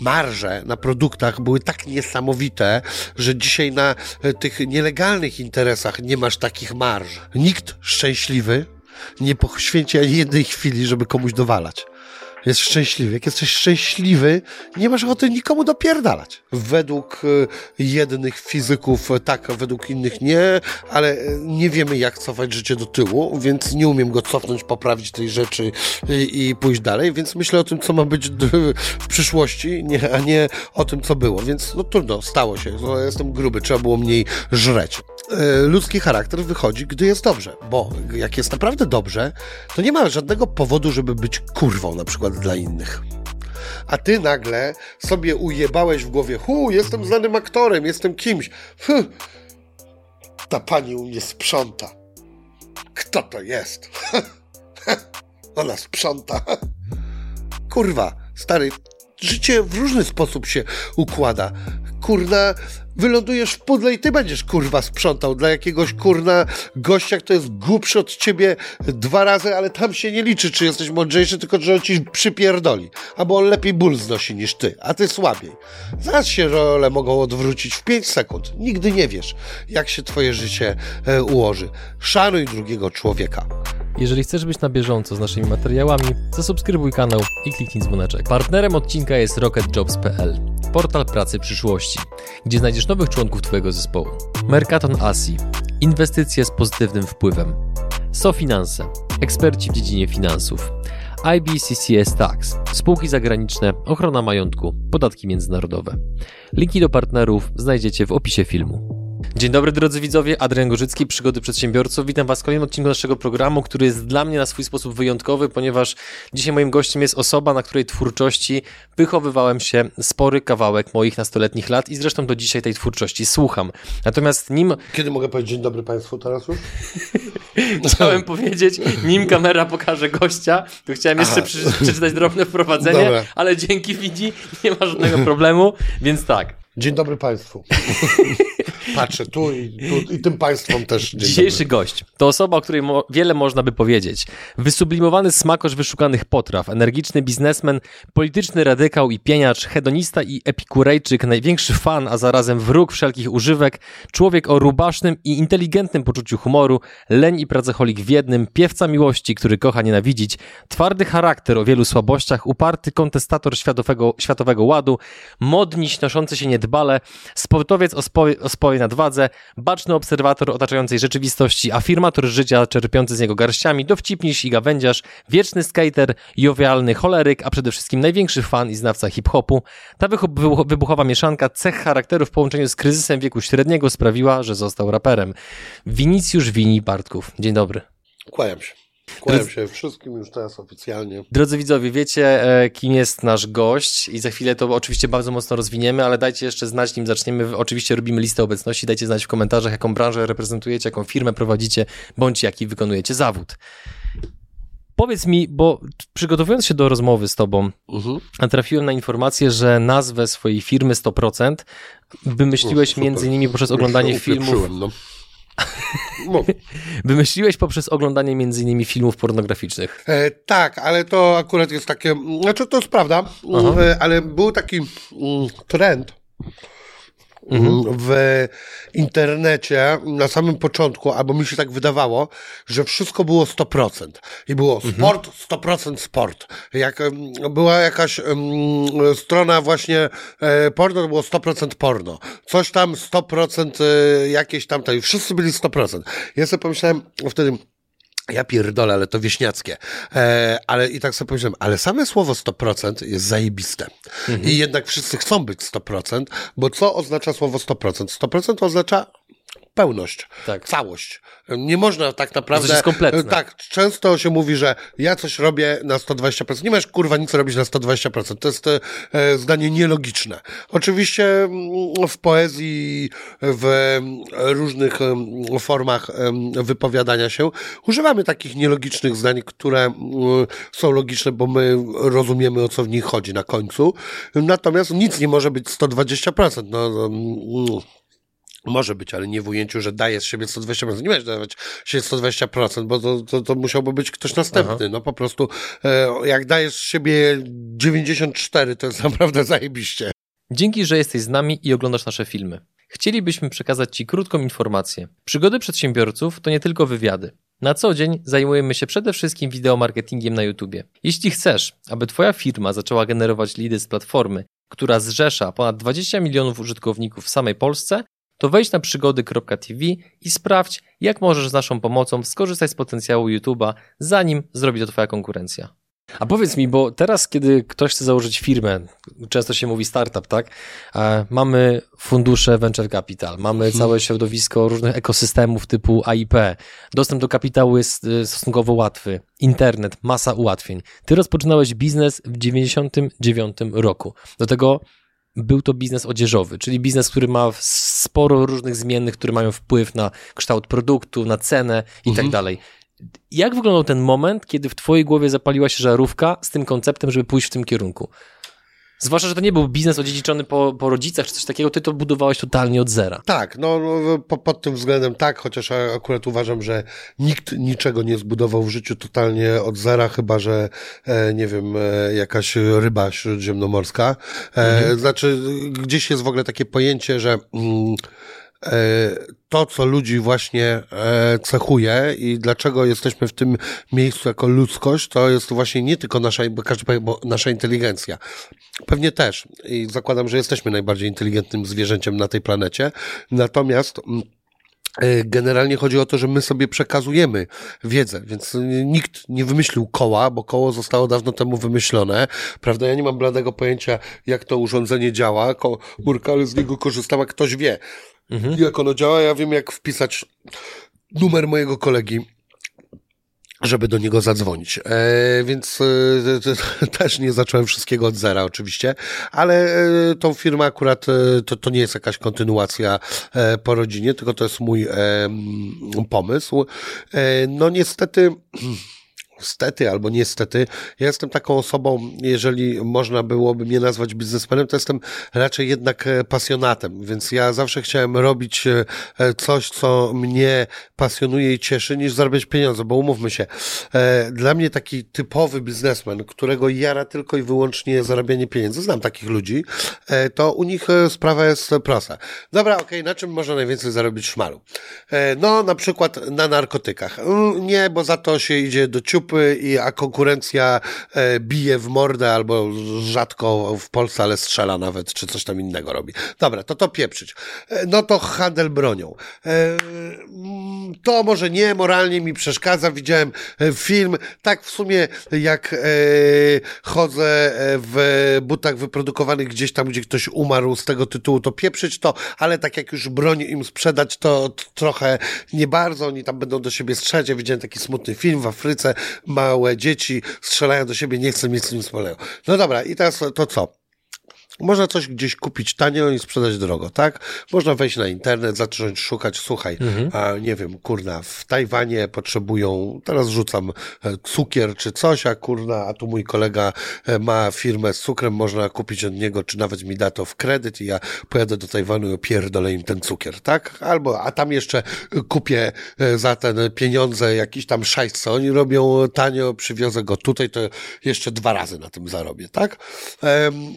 marże na produktach były tak niesamowite, że dzisiaj na e, tych nielegalnych interesach nie masz takich marż. Nikt szczęśliwy nie poświęci ani jednej chwili, żeby komuś dowalać jest szczęśliwy. Jak jesteś szczęśliwy, nie masz ochoty nikomu dopierdalać. Według e, jednych fizyków e, tak, według innych nie, ale e, nie wiemy jak cofać życie do tyłu, więc nie umiem go cofnąć, poprawić tej rzeczy i, i pójść dalej, więc myślę o tym, co ma być w przyszłości, nie, a nie o tym, co było. Więc no trudno, stało się. No, jestem gruby, trzeba było mniej żreć. Ludzki charakter wychodzi, gdy jest dobrze, bo jak jest naprawdę dobrze, to nie ma żadnego powodu, żeby być kurwą na przykład przykład dla innych. A ty nagle sobie ujebałeś w głowie, hu, jestem znanym aktorem, jestem kimś. Hm. Ta pani u mnie sprząta. Kto to jest? Ona sprząta. Kurwa, stary, życie w różny sposób się układa. Kurna, wylądujesz w pudle i ty będziesz kurwa sprzątał dla jakiegoś kurna gościa, kto jest głupszy od ciebie dwa razy, ale tam się nie liczy, czy jesteś mądrzejszy, tylko że on ci przypierdoli. Albo on lepiej ból znosi niż ty, a ty słabiej. Zaraz się role mogą odwrócić w 5 sekund. Nigdy nie wiesz, jak się twoje życie e, ułoży. Szanuj drugiego człowieka. Jeżeli chcesz być na bieżąco z naszymi materiałami, zasubskrybuj kanał i kliknij dzwoneczek. Partnerem odcinka jest rocketjobs.pl, portal pracy przyszłości, gdzie znajdziesz nowych członków Twojego zespołu. Mercaton Asi, inwestycje z pozytywnym wpływem. SoFinanse, eksperci w dziedzinie finansów. IBCCS Tax, spółki zagraniczne, ochrona majątku, podatki międzynarodowe. Linki do partnerów znajdziecie w opisie filmu. Dzień dobry drodzy widzowie, Adrian Gorzycki, Przygody Przedsiębiorców. Witam Was w kolejnym odcinku naszego programu, który jest dla mnie na swój sposób wyjątkowy, ponieważ dzisiaj moim gościem jest osoba, na której twórczości wychowywałem się spory kawałek moich nastoletnich lat i zresztą do dzisiaj tej twórczości słucham. Natomiast nim... Kiedy mogę powiedzieć dzień dobry Państwu teraz już? chciałem powiedzieć, nim kamera pokaże gościa, to chciałem jeszcze przeczytać drobne wprowadzenie, Dobra. ale dzięki widzi nie ma żadnego problemu, więc tak. Dzień dobry Państwu. Patrzę tu i, tu i tym Państwom też. Dzisiejszy dobry. gość to osoba, o której mo wiele można by powiedzieć. Wysublimowany smakosz wyszukanych potraw, energiczny biznesmen, polityczny radykał i pieniacz, hedonista i epikurejczyk, największy fan, a zarazem wróg wszelkich używek, człowiek o rubasznym i inteligentnym poczuciu humoru, leń i pracocholik w jednym, piewca miłości, który kocha nienawidzić, twardy charakter o wielu słabościach, uparty kontestator światowego, światowego ładu, modniś noszący się niedbale, sportowiec o, spo, o swojej nadwadze, baczny obserwator otaczającej rzeczywistości, afirmator życia czerpiący z niego garściami, dowcipniś i gawędziarz, wieczny skater, jowialny choleryk, a przede wszystkim największy fan i znawca hip-hopu. Ta wybuchowa mieszanka cech charakteru w połączeniu z kryzysem wieku średniego sprawiła, że został raperem. Winicjusz Wini Bartków. Dzień dobry. Kłaniam się. Kłaniam się wszystkim już teraz oficjalnie. Drodzy widzowie, wiecie, e, kim jest nasz gość i za chwilę to oczywiście bardzo mocno rozwiniemy, ale dajcie jeszcze znać, nim zaczniemy. Oczywiście robimy listę obecności, dajcie znać w komentarzach, jaką branżę reprezentujecie, jaką firmę prowadzicie, bądź jaki wykonujecie zawód. Powiedz mi, bo przygotowując się do rozmowy z tobą, uh-huh. trafiłem na informację, że nazwę swojej firmy 100% wymyśliłeś Uf, między innymi poprzez oglądanie filmów. No. Wymyśliłeś poprzez oglądanie między innymi filmów pornograficznych. E, tak, ale to akurat jest takie, znaczy to jest prawda, e, ale był taki mm, trend mhm. w internecie na samym początku, albo mi się tak wydawało, że wszystko było 100%. I było mhm. sport, 100% sport. Jak była jakaś um, strona właśnie e, porno, to było 100% porno. Coś tam 100% e, jakieś tam, tam. Wszyscy byli 100%. Ja sobie pomyślałem wtedy, ja pierdolę, ale to wieśniackie. E, ale i tak sobie pomyślałem, ale same słowo 100% jest zajebiste. Mhm. I jednak wszyscy chcą być 100%, bo co oznacza słowo 100%? 100% oznacza pełność, tak. całość. Nie można tak naprawdę... To jest kompletne. Tak, często się mówi, że ja coś robię na 120%. Nie masz kurwa nic robić na 120%. To jest e, zdanie nielogiczne. Oczywiście mm, w poezji, w różnych formach wypowiadania się używamy takich nielogicznych zdań, które mm, są logiczne, bo my rozumiemy o co w nich chodzi na końcu. Natomiast nic nie może być 120%. No, no Może być, ale nie w ujęciu, że daje z siebie 120%. Nie będziesz dawać się 120%, bo to, to, to musiałby być ktoś następny. Aha. No po prostu, e, jak dajesz z siebie 94, to jest naprawdę zajebiście. Dzięki, że jesteś z nami i oglądasz nasze filmy. Chcielibyśmy przekazać Ci krótką informację. Przygody przedsiębiorców to nie tylko wywiady. Na co dzień zajmujemy się przede wszystkim wideomarketingiem na YouTube. Jeśli chcesz, aby Twoja firma zaczęła generować lidy z platformy, która zrzesza ponad 20 milionów użytkowników w samej Polsce, to wejdź na przygody.tv i sprawdź, jak możesz z naszą pomocą skorzystać z potencjału YouTube'a, zanim zrobi to Twoja konkurencja. A powiedz mi, bo teraz, kiedy ktoś chce założyć firmę, często się mówi startup, tak? E, mamy fundusze venture capital, mamy hmm. całe środowisko różnych ekosystemów typu AIP, dostęp do kapitału jest e, stosunkowo łatwy, internet, masa ułatwień. Ty rozpoczynałeś biznes w 99 roku. Do tego był to biznes odzieżowy, czyli biznes, który ma sporo różnych zmiennych, które mają wpływ na kształt produktu, na cenę i tak mhm. dalej. Jak wyglądał ten moment, kiedy w twojej głowie zapaliła się żarówka z tym konceptem, żeby pójść w tym kierunku? Zwłaszcza, że to nie był biznes odziedziczony po, po rodzicach czy coś takiego, ty to budowałeś totalnie od zera. Tak, no, no po, pod tym względem tak, chociaż akurat uważam, że nikt niczego nie zbudował w życiu totalnie od zera, chyba że, e, nie wiem, e, jakaś ryba śródziemnomorska. E, mhm. Znaczy, gdzieś jest w ogóle takie pojęcie, że mm, to, co ludzi właśnie e, cechuje i dlaczego jesteśmy w tym miejscu jako ludzkość, to jest właśnie nie tylko nasza, każdy powie, bo nasza inteligencja. Pewnie też. I zakładam, że jesteśmy najbardziej inteligentnym zwierzęciem na tej planecie. Natomiast mm, e, Generalnie chodzi o to, że my sobie przekazujemy wiedzę, więc nikt nie wymyślił koła, bo koło zostało dawno temu wymyślone. Prawda? Ja nie mam bladego pojęcia, jak to urządzenie działa. Komórka, ale z niego korzystała, ktoś wie mhm. jak ono działa. Ja wiem, jak wpisać numer mojego kolegi żeby do niego zadzwonić. E, więc e, też nie zacząłem wszystkiego od zera oczywiście, ale e, tą firmę akurat e, to, to nie jest jakaś kontynuacja e, po rodzinie, tylko to jest mój e, pomysł. no niestety stety albo niestety, ja jestem taką osobą, jeżeli można byłoby mnie nazwać biznesmenem, to jestem raczej jednak e, pasjonatem, więc ja zawsze chciałem robić e, e, coś, co mnie pasjonuje i cieszy, niż zarabiać pieniądze, bo umówmy się, dla mnie taki typowy biznesmen, którego jara tylko i wyłącznie zarabianie pieniędzy, znam takich ludzi, to u nich sprawa jest prosta. Dobra, okej, okay, na czym można najwięcej zarobić szmalu? No, na przykład na narkotykach. Mm, nie, bo za to się idzie do ciup a konkurencja e, bije w mordę albo rzadko w Polsce, ale strzela nawet, czy coś tam innego robi. Dobra, to to pieprzyć. E, no to handel bronią. E, mm, to może nie, moralnie mi przeszkadza. Widziałem film, tak w sumie jak chodzę w butach wyprodukowanych gdzieś tam, gdzie ktoś umarł z tego tytułu, to pieprzyć to, ale tak jak już broń im sprzedać, to trochę nie bardzo. Oni tam będą do siebie strzelać. Ja widziałem taki smutny film w Afryce, małe dzieci strzelają do siebie, nie chcą mieć z nim wspólnego. No dobra, i teraz to co? Można coś gdzieś kupić tanio i sprzedać drogo, tak? Można wejść na internet, zacząć szukać, słuchaj, mhm. a nie wiem, kurna, w Tajwanie potrzebują, teraz rzucam e, cukier czy coś, a kurna, a tu mój kolega e, ma firmę z cukrem, można kupić od niego, czy nawet mi da to w kredyt i ja pojadę do Tajwanu i opierdolę im ten cukier, tak? Albo, a tam jeszcze kupię e, za ten pieniądze jakiś tam szajs, co oni robią tanio, przywiozę go tutaj, to jeszcze dwa razy na tym zarobię, tak?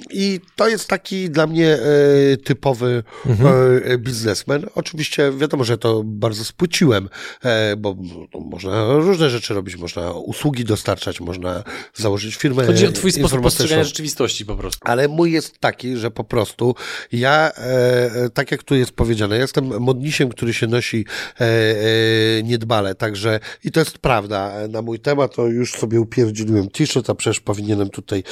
I to jest taki dla mnie e, typowy mhm. e, biznesmen. Oczywiście wiadomo, że to bardzo spłyciłem, e, bo no, można różne rzeczy robić, można usługi dostarczać, można założyć firmę Chodzi o twój sposób postrzegania rzeczywistości po prostu. Ale mój jest taki, że po prostu ja, e, tak jak tu jest powiedziane, jestem modnisiem, który się nosi e, e, niedbale, także i to jest prawda. Na mój temat to już sobie upierdzieliłem t-shirt, a przecież powinienem tutaj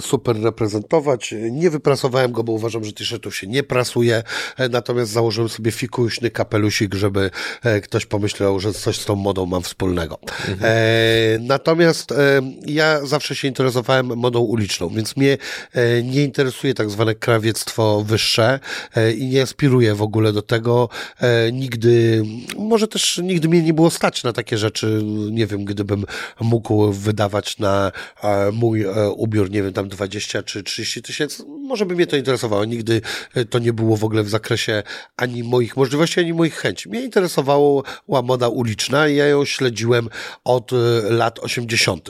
super reprezentować. Nie wyprasowałem go, bo uważam, że t-shirtów się nie prasuje, e, natomiast założyłem sobie fikuśny kapelusik, żeby e, ktoś pomyślał, że coś z tą modą mam wspólnego. Mhm. E, natomiast e, ja zawsze się interesowałem modą uliczną, więc mnie e, nie interesuje tak zwane krawiectwo wyższe i nie aspiruję w ogóle do tego. nigdy, może też nigdy mnie nie było stać na takie rzeczy, nie wiem, gdybym mógł wydawać na mój ubiór, nie wiem, tam 20 czy 30 tysięcy, może by mnie to interesowało. Nigdy e, to nie było w ogóle w zakresie ani moich możliwości, ani moich chęci. Mnie interesowała moda uliczna i ja ją śledziłem od e, lat 80.,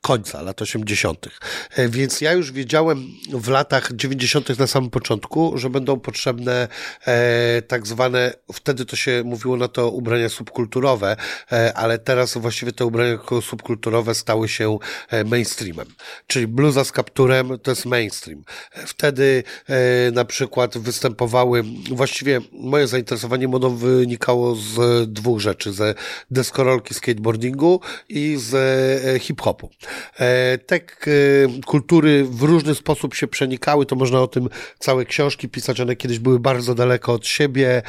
końca lat 80. E, więc ja już wiedziałem w latach 90. na samym początku, że będą potrzebne e, tak zwane, wtedy to się mówiło na to ubrania subkulturowe, e, ale teraz właściwie te ubrania subkulturowe stały się mainstreamem. Czyli bluza z kapturem to jest mainstream. Wtedy e, na przykład występowały, właściwie moje zainteresowanie modą wynikało z dwóch rzeczy, ze deskorolki skateboardingu i z e, hip-hopu. E, te kultury w różny sposób się przenikały, to można o tym całe książki pisać, one kiedyś były bardzo daleko od siebie,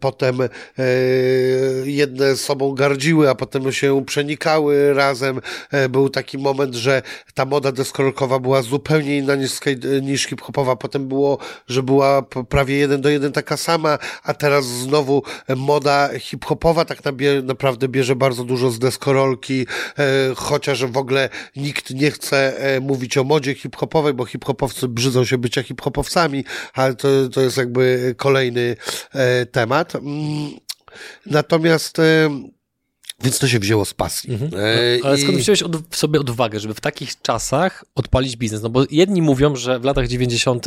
potem jedne sobą gardziły, a potem się przenikały razem. Był taki moment, że ta moda deskorolkowa była zupełnie inna niż, niż hip-hopowa, potem było, że była prawie jeden do jeden taka sama, a teraz znowu moda hip-hopowa tak naprawdę bierze bardzo dużo z deskorolki, e, chociaż w ogóle nikt nie chce e, mówić o modzie hip-hopowej, bo hip-hopowcy brzydzą się bycia hip-hopowcami, ale to, to jest jakby kolejny e, temat. Mm, natomiast więc to się wzięło z pasji. Mhm. E, Ale skąd wziąłeś od, sobie odwagę, żeby w takich czasach odpalić biznes? No bo jedni mówią, że w latach 90.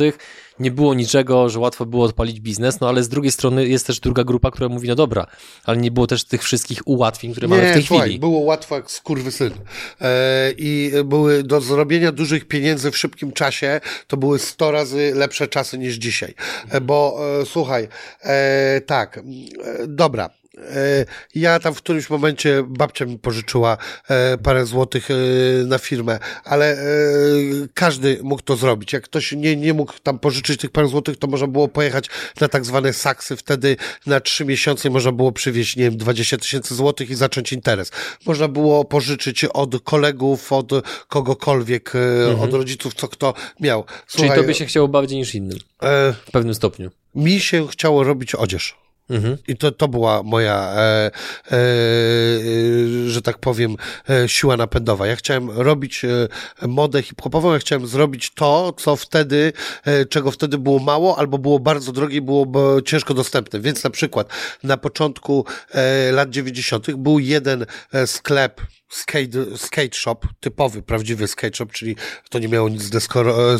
nie było niczego, że łatwo było odpalić biznes, no ale z drugiej strony jest też druga grupa, która mówi, no dobra, ale nie było też tych wszystkich ułatwień, które nie, mamy w tej słuchaj, chwili. było łatwo jak skurwysyn. E, I były do zrobienia dużych pieniędzy w szybkim czasie, to były 100 razy lepsze czasy niż dzisiaj. E, bo e, słuchaj, e, tak, e, dobra, ja tam w którymś momencie babcia mi pożyczyła e, parę złotych e, na firmę, ale każdy mógł to zrobić. Jak ktoś nie, nie mógł tam pożyczyć tych parę złotych, to można było pojechać na tak zwane saksy. Wtedy na trzy miesiące można było przywieźć, nie wiem, 20 tysięcy złotych i zacząć interes. Można było pożyczyć od kolegów, od kogokolwiek, mhm. od rodziców, co kto miał. Słuchaj, Czyli tobie się chciało bardziej niż innym. W pewnym stopniu. Mi się chciało robić odzież. Mhm. I to, to była moja, e, e, że tak powiem, e, siła napędowa. Ja chciałem robić e, modę hip-hopową, ja chciałem zrobić to, co wtedy, e, czego wtedy było mało, albo było bardzo drogie i było ciężko dostępne. Więc na przykład na początku e, lat 90. był jeden sklep, skate, skate shop, typowy, prawdziwy skate shop, czyli to nie miało nic z,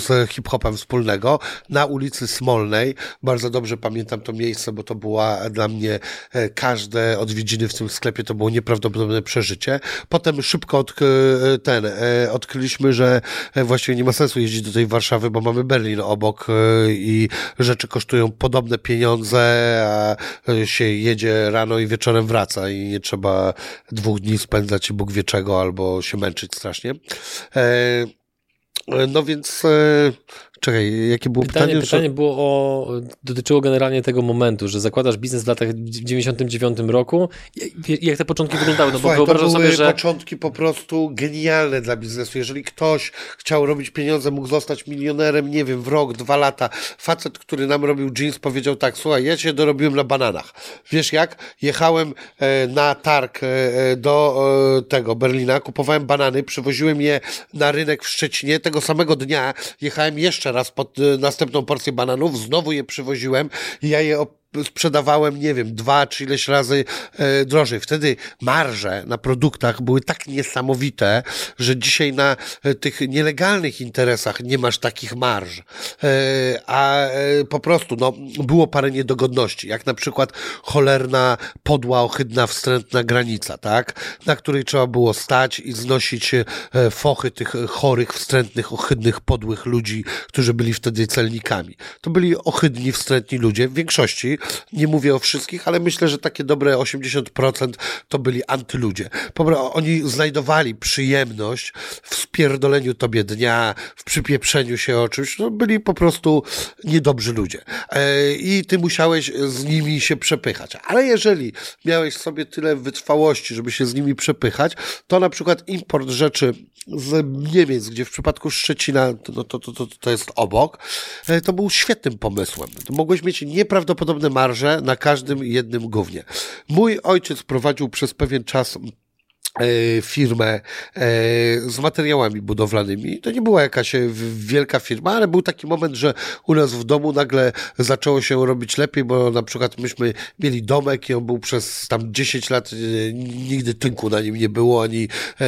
z hip-hopem wspólnego, na ulicy Smolnej. Bardzo dobrze pamiętam to miejsce, bo to była dla mnie e, każde odwiedziny w tym sklepie, to było nieprawdopodobne przeżycie. Potem szybko od, e, ten, e, odkryliśmy, że właściwie nie ma sensu jeździć do tej Warszawy, bo mamy Berlin obok i rzeczy kosztują podobne pieniądze, a się jedzie rano i wieczorem wraca i nie trzeba dwóch dni spędzać i Bóg wie czego, albo się męczyć strasznie. E, no więc e, Czekaj, jakie było pytanie? Pytanie, pytanie było o, dotyczyło generalnie tego momentu, że zakładasz biznes w latach 99 roku. Jak te początki wyglądały? No Słuchaj, bo wyobrażam to były sobie, że... początki po prostu genialne dla biznesu. Jeżeli ktoś chciał robić pieniądze, mógł zostać milionerem, nie wiem, w rok, dwa lata. Facet, który nam robił jeans, powiedział tak, słuchaj, ja się dorobiłem na bananach. Wiesz jak? Jechałem e, na targ e, e do tego Berlina, kupowałem banany, przywoziłem je na rynek w Szczecinie. Tego samego dnia jechałem jeszcze raz pod y, następną porcję bananów, znowu je przywoziłem. Ja je sprzedawałem, nie wiem, dwa czy ileś razy e, drożej. Wtedy marże na produktach były tak niesamowite, że dzisiaj na e, tych nielegalnych interesach nie masz takich marż. E, a e, po prostu, no, było parę niedogodności, jak na przykład cholerna, podła, ohydna, wstrętna granica, tak? Na której trzeba było stać i znosić e, fochy tych chorych, wstrętnych, ohydnych, podłych ludzi, którzy byli wtedy celnikami. To byli ohydni, wstrętni ludzie, w większości, nie mówię o wszystkich, ale myślę, że takie dobre 80% to byli antyludzie. Oni znajdowali przyjemność w spierdoleniu tobie dnia, w przypieprzeniu się o czymś. No, byli po prostu niedobrzy ludzie. E, I ty musiałeś z nimi się przepychać. Ale jeżeli miałeś sobie tyle wytrwałości, żeby się z nimi przepychać, to na przykład import rzeczy z Niemiec, gdzie w przypadku Szczecina no to, to, to, to jest obok, e, to był świetnym pomysłem. To mogłeś mieć nieprawdopodobne marże na każdym jednym gównie. Mój ojciec prowadził przez pewien czas firmę e, z materiałami budowlanymi. To nie była jakaś e, wielka firma, ale był taki moment, że u nas w domu nagle zaczęło się robić lepiej, bo na przykład myśmy mieli domek i on był przez tam 10 lat, e, nigdy tynku na nim nie było, ani e,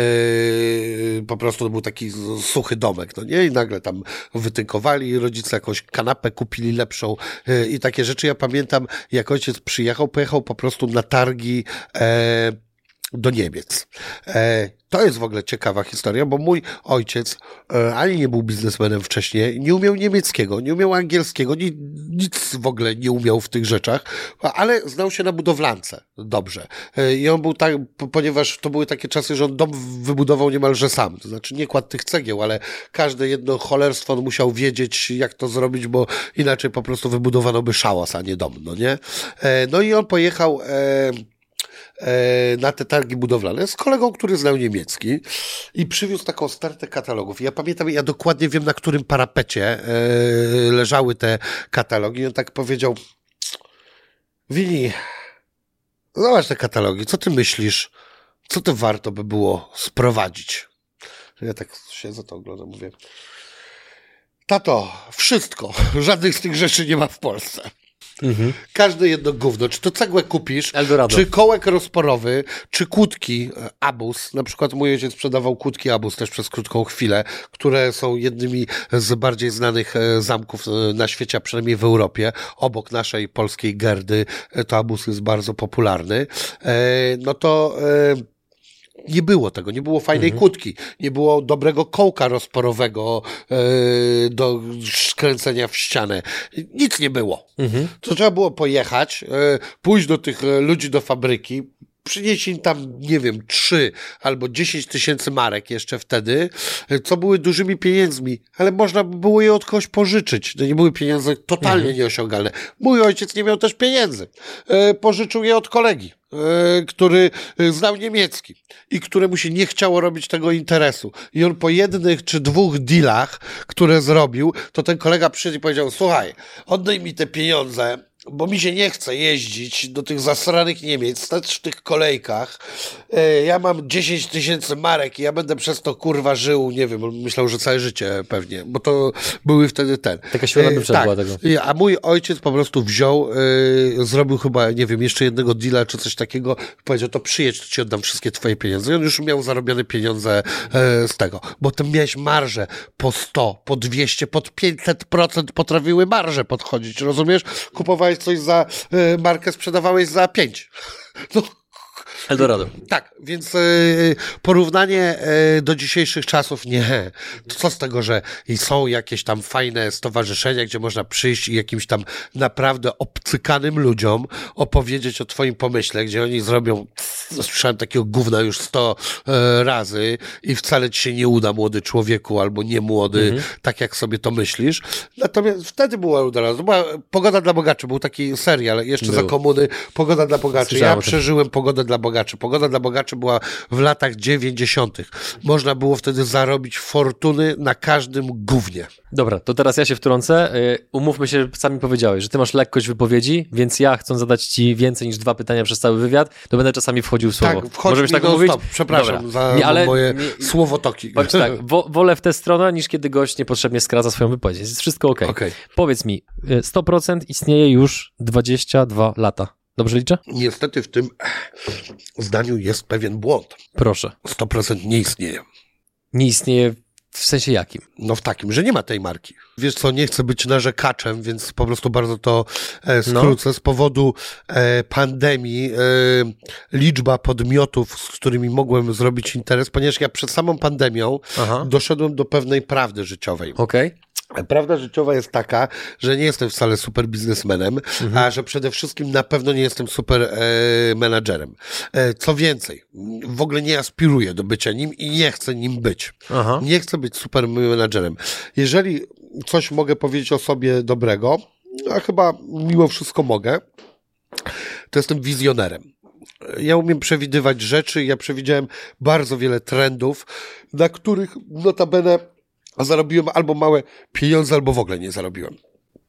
po prostu to był taki suchy domek, no nie? I nagle tam wytynkowali, rodzice jakąś kanapę kupili lepszą e, i takie rzeczy. Ja pamiętam, jak ojciec przyjechał, pojechał po prostu na targi e, do Niemiec. E, to jest w ogóle ciekawa historia, bo mój ojciec e, ani nie był biznesmenem wcześniej, nie umiał niemieckiego, nie umiał angielskiego, ni, nic w ogóle nie umiał w tych rzeczach, ale znał się na budowlance dobrze. E, I on był tak, po- ponieważ to były takie czasy, że on dom wybudował niemalże sam. To znaczy nie kładł tych cegieł, ale każde jedno cholerstwo on musiał wiedzieć, jak to zrobić, bo inaczej po prostu wybudowano by szałas, a nie dom, no nie? No i on pojechał na te targi budowlane z kolegą, który znał niemiecki i przywiózł taką stertę katalogów. Ja pamiętam, ja dokładnie wiem, na którym parapecie e, leżały te katalogi. I on tak powiedział, Wini, zobacz te katalogi, co ty myślisz? Co to warto by było sprowadzić? Ja tak siedzę, to oglądam, mówię, tato, wszystko, żadnych z tych rzeczy nie ma w Polsce. Każde jedno gówno, czy to cegłę kupisz, Eldorado. czy kołek rozporowy, czy kłódki e, Abus. Na przykład mój ojciec sprzedawał kłódki Abus też przez krótką chwilę, które są jednymi z bardziej znanych e, zamków e, na świecie, a przynajmniej w Europie. Obok naszej polskiej Gerdy to Abus jest bardzo popularny. No to nie było tego, nie było fajnej kłódki, nie było dobrego kołka rozporowego e, do skręcenia w ścianę. Nic nie było. To trzeba było pojechać, e, pójść do tych e, ludzi do fabryki, przynieść im tam, nie wiem, trzy albo dziesięć tysięcy marek jeszcze wtedy, co były dużymi pieniędzmi, ale można by było je od kogoś pożyczyć. To nie były pieniądze totalnie nieosiągalne. Mój ojciec nie miał też pieniędzy. E, Pożyczył je od kolegi e, który e, znał niemiecki i któremu się nie chciało robić tego interesu. I on po jednych czy dwóch dealach, które zrobił, to ten kolega przyszedł i powiedział, słuchaj, oddaj mi te pieniądze, bo mi się nie chce jeździć do tych zasranych Niemiec, stać w tych kolejkach. E, Ja mam 10 tysięcy marek i ja będę przez to kurwa żył, nie wiem, myślał, że całe życie pewnie, bo to były wtedy ten. Taka siła E, tak. była tego. A mój ojciec po prostu wziął, y, zrobił chyba, nie wiem, jeszcze jednego deala czy coś takiego, powiedział, to przyjedź, to ci oddam wszystkie twoje pieniądze. I on już miał zarobione pieniądze z tego, bo tam miałeś marże po 100, po 200, pod 500% potrafiły marże podchodzić, rozumiesz? Kupowałeś coś za y, markę, sprzedawałeś za 5. No, Eldorado. tak, więc e, porównanie e, do dzisiejszych czasów nie. To co z tego, że są jakieś tam fajne stowarzyszenia, gdzie można przyjść i jakimś tam naprawdę obcykanym ludziom opowiedzieć o twoim pomyśle, gdzie oni zrobią, słyszałem takiego gówna już sto e, razy i wcale ci się nie uda, młody człowieku, albo nie młody, tak jak sobie to myślisz. Natomiast wtedy była udana. To była Pogoda dla bogaczy, był taki serial jeszcze za Był. komuny, Pogoda dla bogaczy. Słyszałem Ja przeżyłem pogodę dla bogaczy. Pogoda dla bogaczy była w latach 90. Można było wtedy zarobić fortuny na każdym gównie. Dobra, to teraz ja się wtrącę. Y, Umówmy się, sami powiedziałeś, że ty masz lekkość wypowiedzi, więc ja chcąc zadać ci więcej niż dwa pytania przez cały wywiad, to będę czasami wchodził w słowo. Tak, mi tak mówić? stop. Przepraszam Dobra. za Nie, ale moje nie- słowotoki. Tak, wo, wolę w tę stronę, niż kiedy gość niepotrzebnie skraca swoją wypowiedź. Jest wszystko ok. Powiedz mi, y, 100% istnieje już 22 lata. Dobrze liczę? Niestety w tym zdaniu jest pewien błąd. Proszę. 100% nie istnieje. Nie istnieje w sensie jakim? No w takim, że nie ma tej marki. Wiesz co, nie chcę być narzekaczem, więc po prostu bardzo to e, skrócę. Z powodu e, pandemii e, liczba podmiotów, z którymi mogłem zrobić interes, ponieważ ja przed samą pandemią Aha. doszedłem do pewnej prawdy życiowej. Okej. Prawda życiowa jest taka, że nie jestem wcale super biznesmenem, a że przede wszystkim na pewno nie jestem super e, menadżerem. E, co więcej, w ogóle nie aspiruję do bycia nim i nie chcę nim być. Aha. Nie chcę być super menadżerem. Jeżeli coś mogę powiedzieć o sobie dobrego, a chyba mimo wszystko mogę, to jestem wizjonerem. Ja umiem przewidywać rzeczy, ja przewidziałem bardzo wiele trendów, na których notabene zarobiłem albo małe pieniądze, albo w ogóle nie zarobiłem.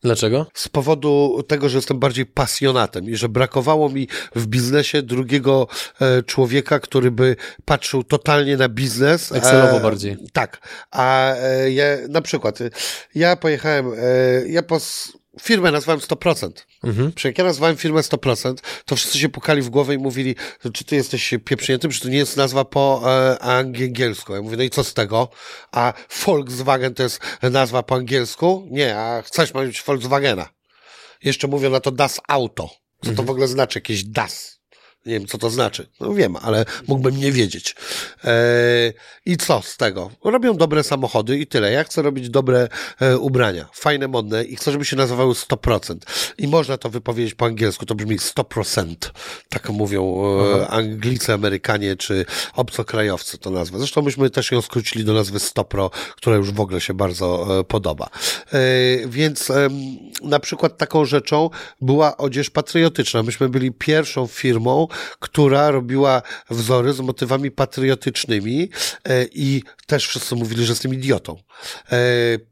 Dlaczego? Z powodu tego, że jestem bardziej pasjonatem i że brakowało mi w biznesie drugiego e, człowieka, który by patrzył totalnie na biznes. Excelowo bardziej. Tak. A e, ja, na przykład, e, ja pojechałem, e, ja pos, firmę nazwałem 100%. Mhm. jak ja nazwałem firmę 100%, to wszyscy się pukali w głowę i mówili, czy ty jesteś pieprzniętym, czy to nie jest nazwa po e, angielsku. Ja mówię, no i co z tego? A Volkswagen to jest nazwa po angielsku? Nie, a chcesz mieć Volkswagena. Jeszcze mówią na to Das Auto. Co to mhm. w ogóle znaczy? Jakieś Das. Nie wiem, co to znaczy. No wiem, ale mógłbym nie wiedzieć. Eee, I co z tego? Robią dobre samochody i tyle. Ja chcę robić dobre e, ubrania, fajne, modne i chcę, żeby się nazywały 100%. I można to wypowiedzieć po angielsku, to brzmi 100%. Tak mówią e, Anglicy, Amerykanie czy obcokrajowcy to nazwę. Zresztą myśmy też ją skrócili do nazwy 100pro, która już w ogóle się bardzo e, podoba. E, więc na przykład taką rzeczą była odzież patriotyczna. Myśmy byli pierwszą firmą, która robiła wzory z motywami patriotycznymi e, i też wszyscy mówili, że jestem idiotą. E,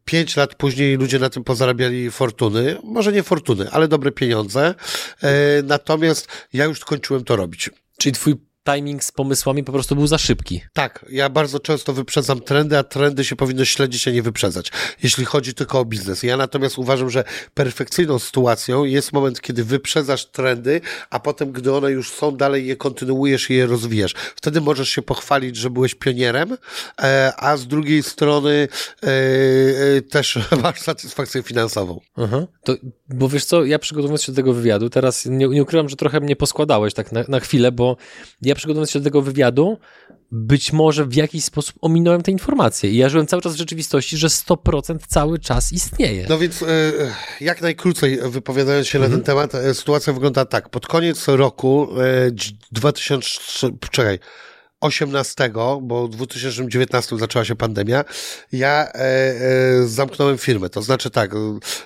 pięć lat później ludzie na tym pozarabiali fortuny, może nie fortuny, ale dobre pieniądze. E, natomiast ja już skończyłem to robić. Czyli twój timing z pomysłami po prostu był za szybki. Tak, ja bardzo często wyprzedzam trendy, a trendy się powinno śledzić, a nie wyprzedzać, jeśli chodzi tylko o biznes. Ja natomiast uważam, że perfekcyjną sytuacją jest moment, kiedy wyprzedzasz trendy, a potem, gdy one już są, dalej je kontynuujesz i je rozwijasz. Wtedy możesz się pochwalić, że byłeś pionierem, e, a z drugiej strony e, e, też masz satysfakcję finansową. Aha. To, bo wiesz co, ja przygotowując się do tego wywiadu, teraz nie, nie ukrywam, że trochę mnie poskładałeś tak na, na chwilę, bo ja ja przygotowując się do tego wywiadu, być może w jakiś sposób ominąłem te informacje. I ja żyłem cały czas w rzeczywistości, że 100% cały czas istnieje. No więc e, jak najkrócej wypowiadając się mhm. na ten temat, e, sytuacja wygląda tak. Pod koniec roku 2000, e, czekaj, 18, bo w 2019 zaczęła się pandemia, ja e, e, zamknąłem firmę. To znaczy tak,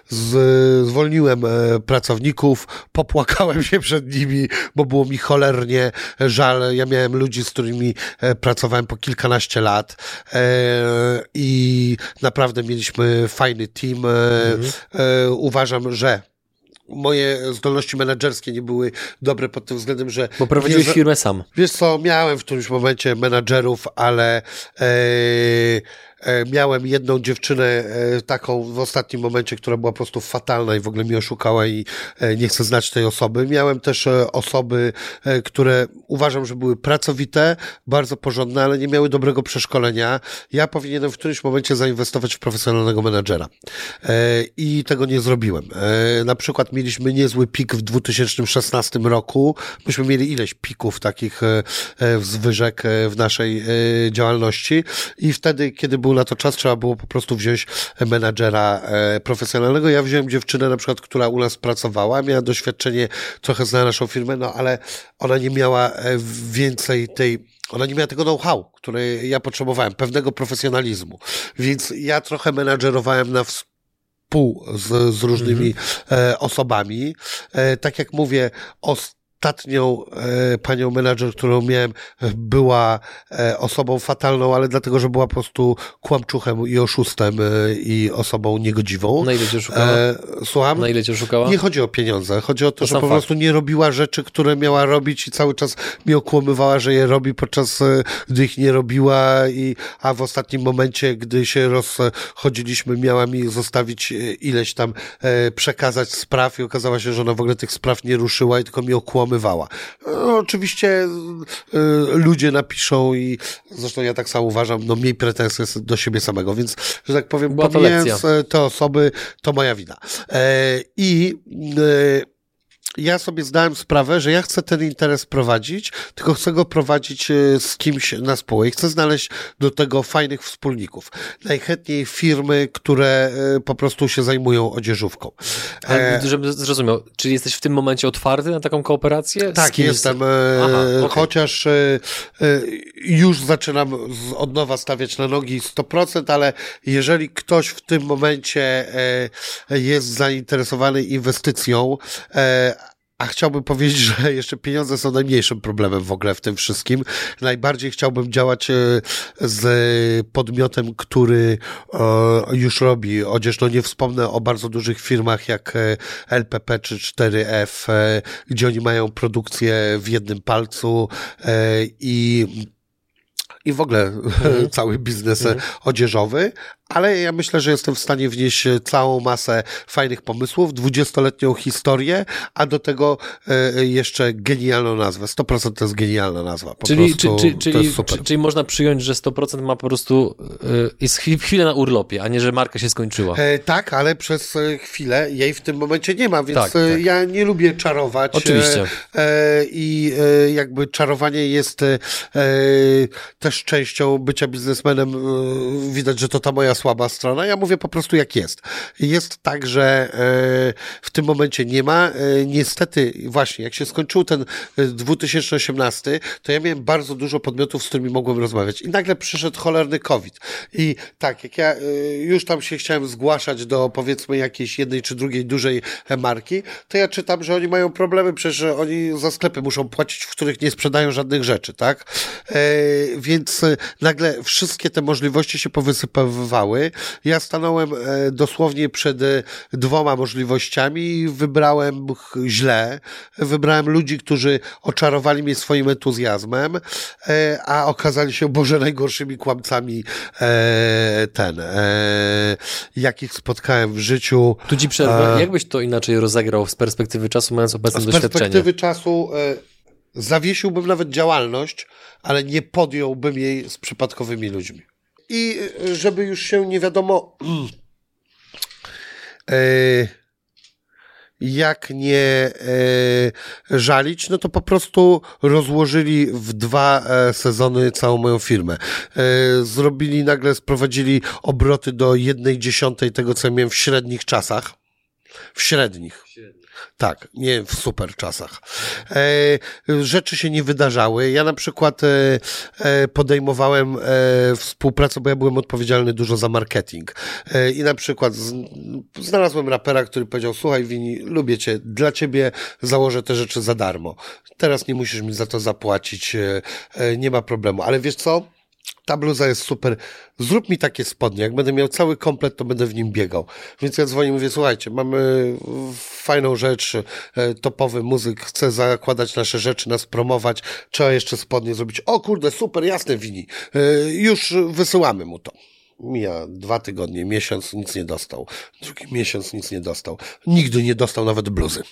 z, zwolniłem e, pracowników, popłakałem się przed nimi, bo było mi cholernie żal. Ja miałem ludzi, z którymi e, pracowałem po kilkanaście lat e, i naprawdę mieliśmy fajny team. E, mhm. Uważam, że moje zdolności menedżerskie nie były dobre pod tym względem, że... Bo prowadziłeś nie, firmę sam. Wiesz co, miałem w którymś momencie menedżerów, ale... E, miałem jedną dziewczynę e, taką w ostatnim momencie, która była po prostu fatalna i w ogóle mi oszukała i e, nie chcę znać tej osoby. Miałem też osoby, które uważam, że były pracowite, bardzo porządne, ale nie miały dobrego przeszkolenia. Ja powinienem w którymś momencie zainwestować w profesjonalnego menadżera. I tego nie zrobiłem. Na przykład mieliśmy niezły pik w 2016 roku. Myśmy mieli ileś pików takich wzwyżek w naszej działalności i wtedy, kiedy był był na to czas, trzeba było po prostu wziąć menadżera e, profesjonalnego. Ja wziąłem dziewczynę na przykład, która u nas pracowała, miała doświadczenie trochę zna naszą firmę, no ale ona nie miała e, więcej tej ona nie miała tego know-how, który ja potrzebowałem, pewnego profesjonalizmu. Więc ja trochę menadżerowałem na współ z, z różnymi mhm. e, osobami. E, tak jak mówię, os ostatnią e, panią menadżer, którą miałem, była e, osobą fatalną, ale dlatego, że była po prostu kłamczuchem i oszustem e, i osobą niegodziwą. Na ile cię szukała? Słucham? Na ile cię szukała? Nie chodzi o pieniądze. Chodzi o to, to że po fakt. prostu nie robiła rzeczy, które miała robić i cały czas mi okłamywała, że je robi, podczas gdy ich nie robiła i, a w ostatnim momencie, gdy się rozchodziliśmy, miała mi zostawić ileś tam, przekazać spraw i okazało się, że ona w ogóle tych spraw nie ruszyła i tylko mi okłamywała No, oczywiście y, ludzie napiszą i zresztą ja tak samo uważam, no miej pretensje do siebie samego, więc, że tak powiem, pomijając e, te osoby, to moja wina. E, I e, ja sobie zdałem sprawę, że ja chcę ten interes prowadzić, tylko chcę go prowadzić e, z kimś na spółę i chcę znaleźć do tego fajnych wspólników. Najchętniej firmy, które e, po prostu się zajmują odzieżówką. Ale, żebym zrozumiał, czyli jesteś w tym momencie otwarty na taką kooperację? Tak, jestem, e, Aha, okay. chociaż już zaczynam od nowa stawiać na nogi 100%, ale jeżeli ktoś w tym momencie jest zainteresowany inwestycją, a chciałbym powiedzieć, że jeszcze pieniądze są najmniejszym problemem w ogóle w tym wszystkim. Najbardziej chciałbym działać e, z podmiotem, który e, już robi odzież. No nie wspomnę o bardzo dużych firmach jak e, LPP czy 4F, gdzie oni mają produkcję w jednym palcu i i w ogóle mhm. cały biznes mhm. odzieżowy, ale ja myślę, że jestem w stanie wnieść całą masę fajnych pomysłów, dwudziestoletnią historię, a do tego e, jeszcze genialną nazwę. 100% to jest genialna nazwa. Po czyli, prostu, czy, czy, czyli, czyli można przyjąć, że 100% ma po prostu e, jest chwilę na urlopie, a nie, że marka się skończyła. E, tak, ale przez chwilę jej w tym momencie nie ma, więc tak, tak. ja nie lubię czarować. Oczywiście. I jakby czarowanie jest też częścią bycia biznesmenem. Widać, że to ta moja słaba strona. Ja mówię po prostu jak jest. Jest tak, że e, w tym momencie nie ma. E, niestety, właśnie, jak się skończył ten 2018, e, to ja miałem bardzo dużo podmiotów, z którymi mogłem rozmawiać. I nagle przyszedł cholerny COVID. I tak, jak ja już tam się chciałem zgłaszać do powiedzmy jakiejś jednej czy drugiej dużej marki, to ja czytam, że oni mają problemy, przecież oni za sklepy muszą płacić, w których nie sprzedają żadnych rzeczy, tak? Więc nagle wszystkie te możliwości się powysypywały ja stanąłem e, dosłownie przed e, dwoma możliwościami i wybrałem źle. Wybrałem ludzi, którzy oczarowali mnie swoim entuzjazmem, e, a okazali się Boże najgorszymi kłamcami ten, jakich spotkałem w życiu. Tu ci przerwę. Jak byś to inaczej rozegrał z perspektywy czasu, mając obecne doświadczenie? Z perspektywy czasu zawiesiłbym nawet działalność, ale nie podjąłbym jej z przypadkowymi ludźmi i e, żeby już się nie wiadomo e, jak nie e, żalić, no to po prostu rozłożyli w dwa sezony całą moją firmę. Zrobili nagle, sprowadzili obroty do jednej dziesiątej tego, co ja miałem w średnich czasach. W średnich. Tak, nie w super czasach. E, rzeczy się nie wydarzały. Ja na przykład e, e, podejmowałem e, współpracę, bo ja byłem odpowiedzialny dużo za marketing. E, I na przykład z, znalazłem rapera, który powiedział, słuchaj Wini, lubię cię, dla ciebie założę te rzeczy za darmo. Teraz nie musisz mi za to zapłacić, e, nie ma problemu. Ale wiesz co? Ta bluza jest super, zrób mi takie spodnie, jak będę miał cały komplet, to będę w nim biegał. Więc ja dzwonię, mówię, słuchajcie, mamy fajną rzecz, e, topowy muzyk, chce zakładać nasze rzeczy, nas promować, trzeba jeszcze spodnie zrobić. O kurde, super, jasne, wini. E, już wysyłamy mu to. Mija dwa tygodnie, miesiąc, nic nie dostał. Drugi miesiąc, nic nie dostał. Nigdy nie dostał nawet bluzy.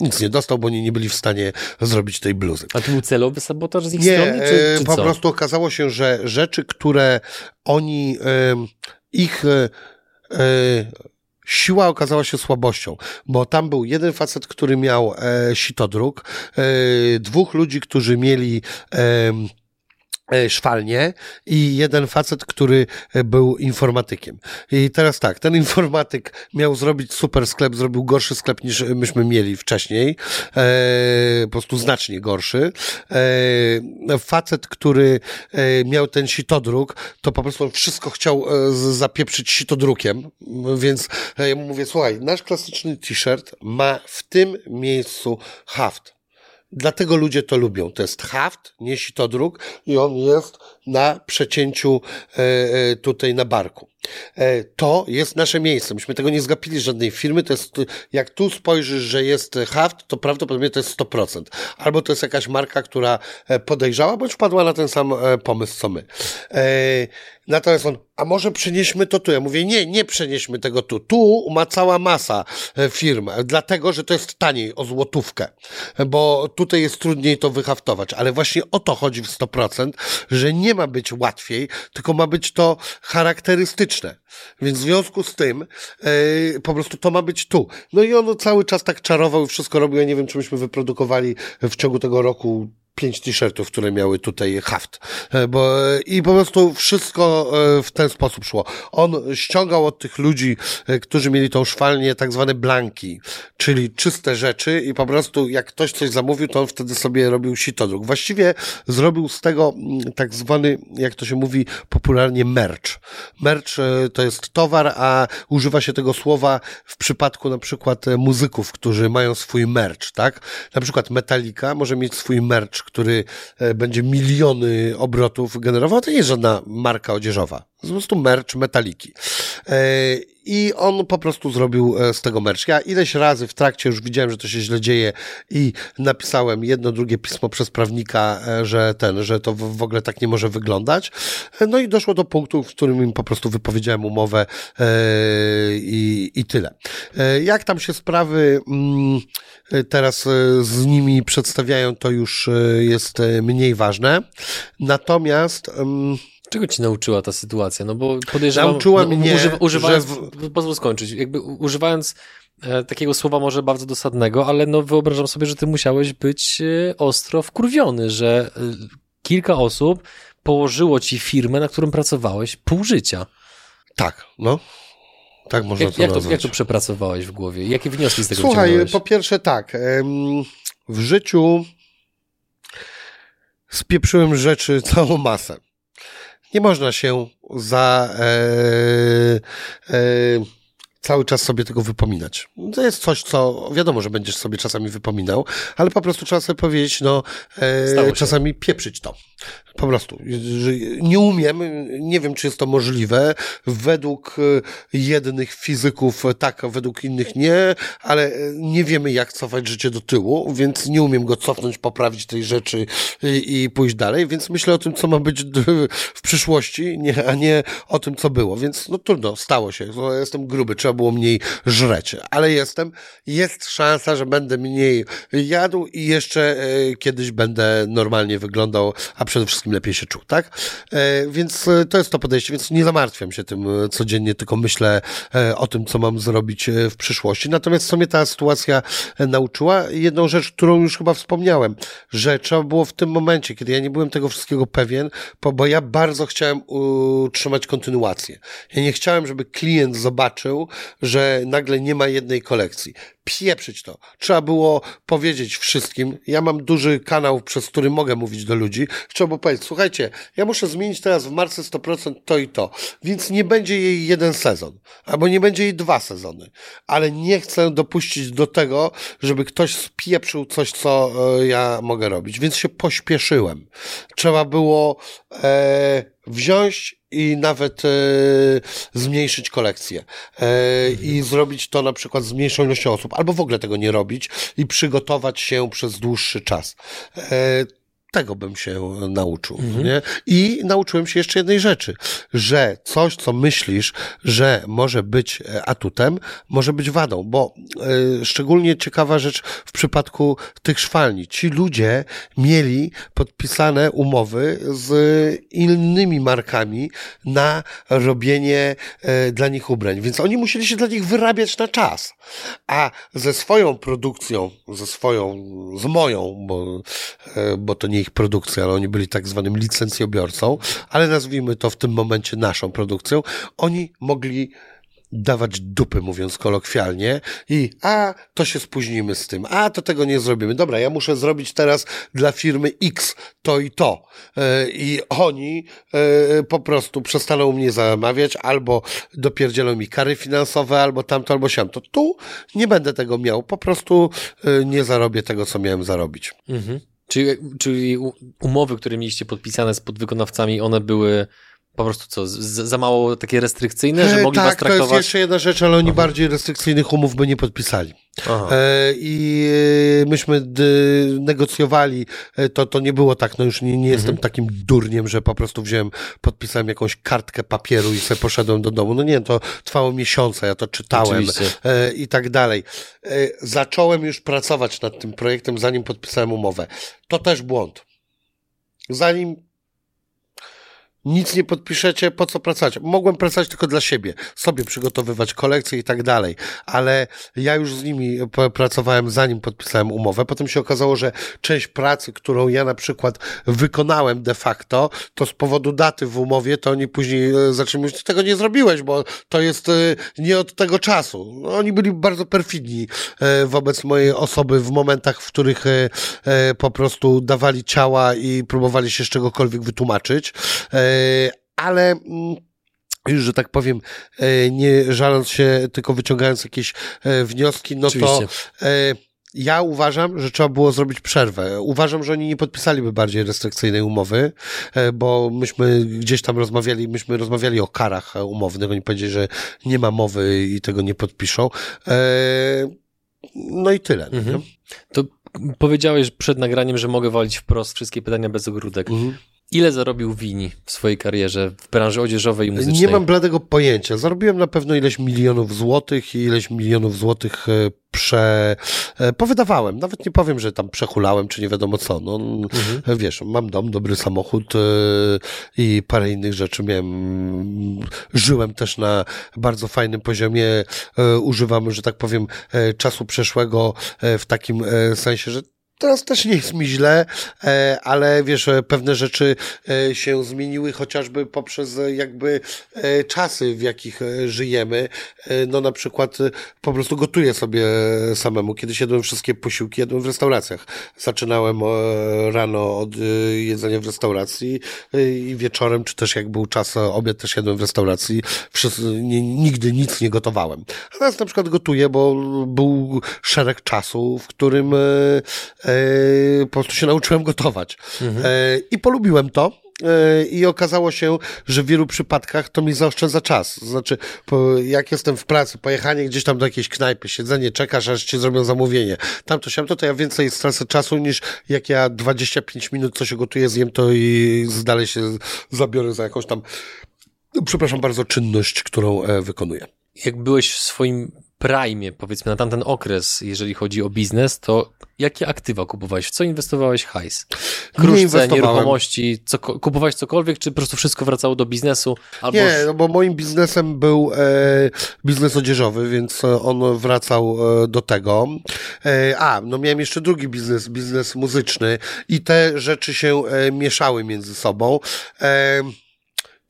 Nic nie dostał, bo oni nie byli w stanie zrobić tej bluzy. A to był celowy sabotaż z ich nie, strony? Czy, e, czy po co? prostu okazało się, że rzeczy, które oni, ich e, siła okazała się słabością, bo tam był jeden facet, który miał e, sitodruk, e, dwóch ludzi, którzy mieli e, E, szwalnie i jeden facet, który e, był informatykiem. I teraz tak, ten informatyk miał zrobić super sklep, zrobił gorszy sklep niż myśmy mieli wcześniej, e, po prostu znacznie gorszy. E, facet, który e, miał ten sitodruk, to po prostu wszystko chciał e, zapieprzyć sitodrukiem, więc ja mu mówię, słuchaj, nasz klasyczny t-shirt ma w tym miejscu haft Dlatego ludzie to lubią. To jest haft, nie sitodruk i on jest na przecięciu e, e, tutaj na barku. E, to jest nasze miejsce. Myśmy tego nie zgapili żadnej firmy. To jest, jak tu spojrzysz, że jest haft, to prawdopodobnie to jest 100%. Albo to jest jakaś marka, która podejrzała, bądź wpadła na ten sam pomysł, co my. Natomiast on, a może przenieśmy to tu? Ja mówię, nie, nie przenieśmy tego tu. Tu ma cała masa firm, dlatego, że to jest taniej o złotówkę, bo tutaj jest trudniej to wyhaftować. Ale właśnie o to chodzi w 100%, że nie ma być łatwiej, tylko ma być to charakterystyczne. Więc w związku z tym yy, po prostu to ma być tu. No i on cały czas tak czarował i wszystko robił. Ja nie wiem, czy myśmy wyprodukowali w ciągu tego roku pięć t-shirtów, które miały tutaj haft. E, bo, I po prostu wszystko e, w ten sposób szło. On ściągał od tych ludzi, e, którzy mieli tą szwalnię, tak zwane blanki, czyli czyste rzeczy i po prostu jak ktoś coś zamówił, to on wtedy sobie robił sitodruk. Właściwie zrobił z tego tak zwany, jak to się mówi popularnie, merch. Merch to jest towar, a używa się tego słowa w przypadku na przykład muzyków, którzy mają swój merch, tak? Na przykład Metallica może mieć swój merch, który e, będzie miliony obrotów generował, to nie jest żadna marka odzieżowa. Po prostu merch metaliki. E, I on po prostu zrobił e, z tego merch. Ja ileś razy w trakcie już widziałem, że to się źle dzieje i napisałem jedno, drugie pismo przez prawnika, że ten, że to w ogóle tak nie może wyglądać. No i doszło do punktu, w którym im po prostu wypowiedziałem umowę i, i tyle. Jak tam się sprawy mm, teraz z nimi przedstawiają, to już jest mniej ważne. Natomiast. Czego ci nauczyła ta sytuacja? No bo podejrzewam... Nauczyła no, mnie, używa, używając, że... W... Pozwól skończyć. Jakby używając e, takiego słowa może bardzo dosadnego, ale no wyobrażam sobie, że ty musiałeś być e, ostro wkurwiony, że e, kilka osób położyło ci firmę, na którą pracowałeś pół życia. Tak, no. Tak można jak, to jak to, jak to przepracowałeś w głowie? Jakie wnioski z tego Słuchaj, wyciągnąłeś? po pierwsze tak, w życiu spieprzyłem rzeczy całą masę. Nie można się za e, e, cały czas sobie tego wypominać. To jest coś, co wiadomo, że będziesz sobie czasami wypominał, ale po prostu trzeba sobie powiedzieć, no, e, czasami pieprzyć to. Po prostu. Nie umiem, nie wiem, czy jest to możliwe. Według e, jednych fizyków tak, a według innych nie, ale e, nie wiemy, jak cofać życie do tyłu, więc nie umiem go cofnąć, poprawić tej rzeczy i, i pójść dalej, więc myślę o tym, co ma być w przyszłości, nie, a nie o tym, co było. Więc no trudno, stało się. Jestem gruby, trzeba było mniej żreć, ale jestem. Jest szansa, że będę mniej jadł i jeszcze e, kiedyś będę normalnie wyglądał, a przede wszystkim lepiej się czuł, tak? E, więc e, to jest to podejście, więc nie zamartwiam się tym e, codziennie, tylko myślę o tym, co mam zrobić w przyszłości. Natomiast co mnie ta sytuacja nauczyła? Jedną rzecz, którą już chyba wspomniałem, że trzeba było w tym momencie, kiedy ja nie byłem tego wszystkiego pewien, bo ja bardzo chciałem utrzymać kontynuację. Ja nie chciałem, żeby klient zobaczył, że nagle nie ma jednej kolekcji pieprzyć to. Trzeba było powiedzieć wszystkim. Ja mam duży kanał, przez który mogę mówić do ludzi. Trzeba było powiedzieć, słuchajcie, ja muszę zmienić teraz w marce 100% to i to, więc nie będzie jej jeden sezon, albo nie będzie jej dwa sezony, ale nie chcę dopuścić do tego, żeby ktoś spieprzył coś, co e, ja mogę robić, więc się pośpieszyłem. Trzeba było e, wziąć i nawet e, zmniejszyć kolekcję e, i zrobić to na przykład z mniejszą ilością osób, albo w ogóle tego nie robić i przygotować się przez dłuższy czas. Tego bym się nauczył. Mhm. Nie? I nauczyłem się jeszcze jednej rzeczy, że coś, co myślisz, że może być e, atutem, może być wadą, bo y, szczególnie ciekawa rzecz w przypadku tych szwalni. Ci ludzie mieli podpisane umowy z innymi markami na robienie y, dla nich ubrań, więc oni musieli się dla nich wyrabiać na czas. A ze swoją produkcją, ze swoją, z moją, bo, y, bo to nie ich produkcja, ale oni byli tak zwanym licencjobiorcą, ale nazwijmy to w tym momencie naszą produkcją, oni mogli dawać dupy, mówiąc kolokwialnie, i a, to się spóźnimy z tym, a, to tego nie zrobimy. Dobra, ja muszę zrobić teraz dla firmy X to i to. E, I oni e, po prostu przestaną mnie zamawiać, albo dopierdzielą mi kary finansowe, albo tamto, albo siam. To tu nie będę tego miał, po prostu e, nie zarobię tego, co miałem zarobić. Mhm. Czyli, czyli umowy, które mieliście podpisane z podwykonawcami, one były po prostu co, za mało takie restrykcyjne, że mogli tak, was traktować? Tak, to jest jeszcze jedna rzecz, ale oni Aha. bardziej restrykcyjnych umów by nie podpisali. E, I e, myśmy negocjowali, e, to, to nie było tak, no już nie, nie mhm. jestem takim durniem, że po prostu wziąłem, podpisałem jakąś kartkę papieru i sobie poszedłem do domu. No nie, to trwało miesiące, ja to czytałem e, i tak dalej. E, zacząłem już pracować nad tym projektem, zanim podpisałem umowę. To też błąd. Zanim nic nie podpiszecie, po co pracować? Mogłem pracować tylko dla siebie, sobie przygotowywać kolekcje i tak dalej, ale ja już z nimi pracowałem zanim podpisałem umowę. Potem się okazało, że część pracy, którą ja na przykład wykonałem de facto, to z powodu daty w umowie, to oni później e, zaczęli mówić, tego nie zrobiłeś, bo to jest e, nie od tego czasu. Oni byli bardzo perfidni e, wobec mojej osoby w momentach, w których po prostu dawali ciała i próbowali się z czegokolwiek wytłumaczyć ale mm, już, że tak powiem, e, nie żaląc się, tylko wyciągając jakieś e, wnioski, no Oczywiście. to e, ja uważam, że trzeba było zrobić przerwę. Uważam, że oni nie podpisaliby bardziej restrykcyjnej umowy, bo myśmy gdzieś tam rozmawiali, myśmy rozmawiali o karach umownych. Oni powiedzieli, że nie ma mowy i tego nie podpiszą. No i tyle. Mhm. To powiedziałeś przed nagraniem, że mogę walić wprost wszystkie pytania bez ogródek. Mhm. Ile zarobił Wini w swojej karierze w branży odzieżowej i muzycznej? Nie mam bladego pojęcia. Zarobiłem na pewno ileś milionów złotych i ileś milionów złotych e, prze... E, powydawałem. Nawet nie powiem, że tam przechulałem, czy nie wiadomo co. No, mhm. Wiesz, mam dom, dobry samochód e, i parę innych rzeczy miałem. Żyłem też na bardzo fajnym poziomie. Używam, że tak powiem, czasu przeszłego w takim sensie, że Teraz też nie jest mi źle, e, ale wiesz, e, pewne rzeczy e, się zmieniły chociażby poprzez jakby czasy, w jakich żyjemy. No na przykład po prostu gotuję sobie samemu. Kiedyś jadłem wszystkie posiłki, jadłem w restauracjach. Zaczynałem rano od jedzenia w restauracji i wieczorem, czy też jak był czas obiad, też jadłem w restauracji. Wszyscy, nie, nigdy nic nie gotowałem. A teraz na przykład gotuję, bo był szereg czasu, w którym E, po prostu się nauczyłem gotować. Mhm. E, I polubiłem to. E, I okazało się, że w wielu przypadkach to mi zaoszczędza czas. Znaczy, jak jestem w pracy, pojechanie gdzieś tam do jakiejś knajpy, siedzenie, czekasz, aż ci zrobią zamówienie. Tam to się to, to ja więcej stracę czasu niż jak ja 25 minut coś gotuję, zjem to i dalej się zabiorę za jakąś tam, przepraszam bardzo, czynność, którą wykonuję. Jak byłeś w swoim prime, powiedzmy, na tamten okres, jeżeli chodzi o biznes, to jakie aktywa kupowałeś? W co inwestowałeś hajs? Kruszce, nie nieruchomości, co, kupowałeś cokolwiek, czy po prostu wszystko wracało do biznesu? Albo... Nie, no bo moim biznesem był e, biznes odzieżowy, więc on wracał e, do tego. E, a, no miałem jeszcze drugi biznes, biznes muzyczny i te rzeczy się e, mieszały między sobą. E,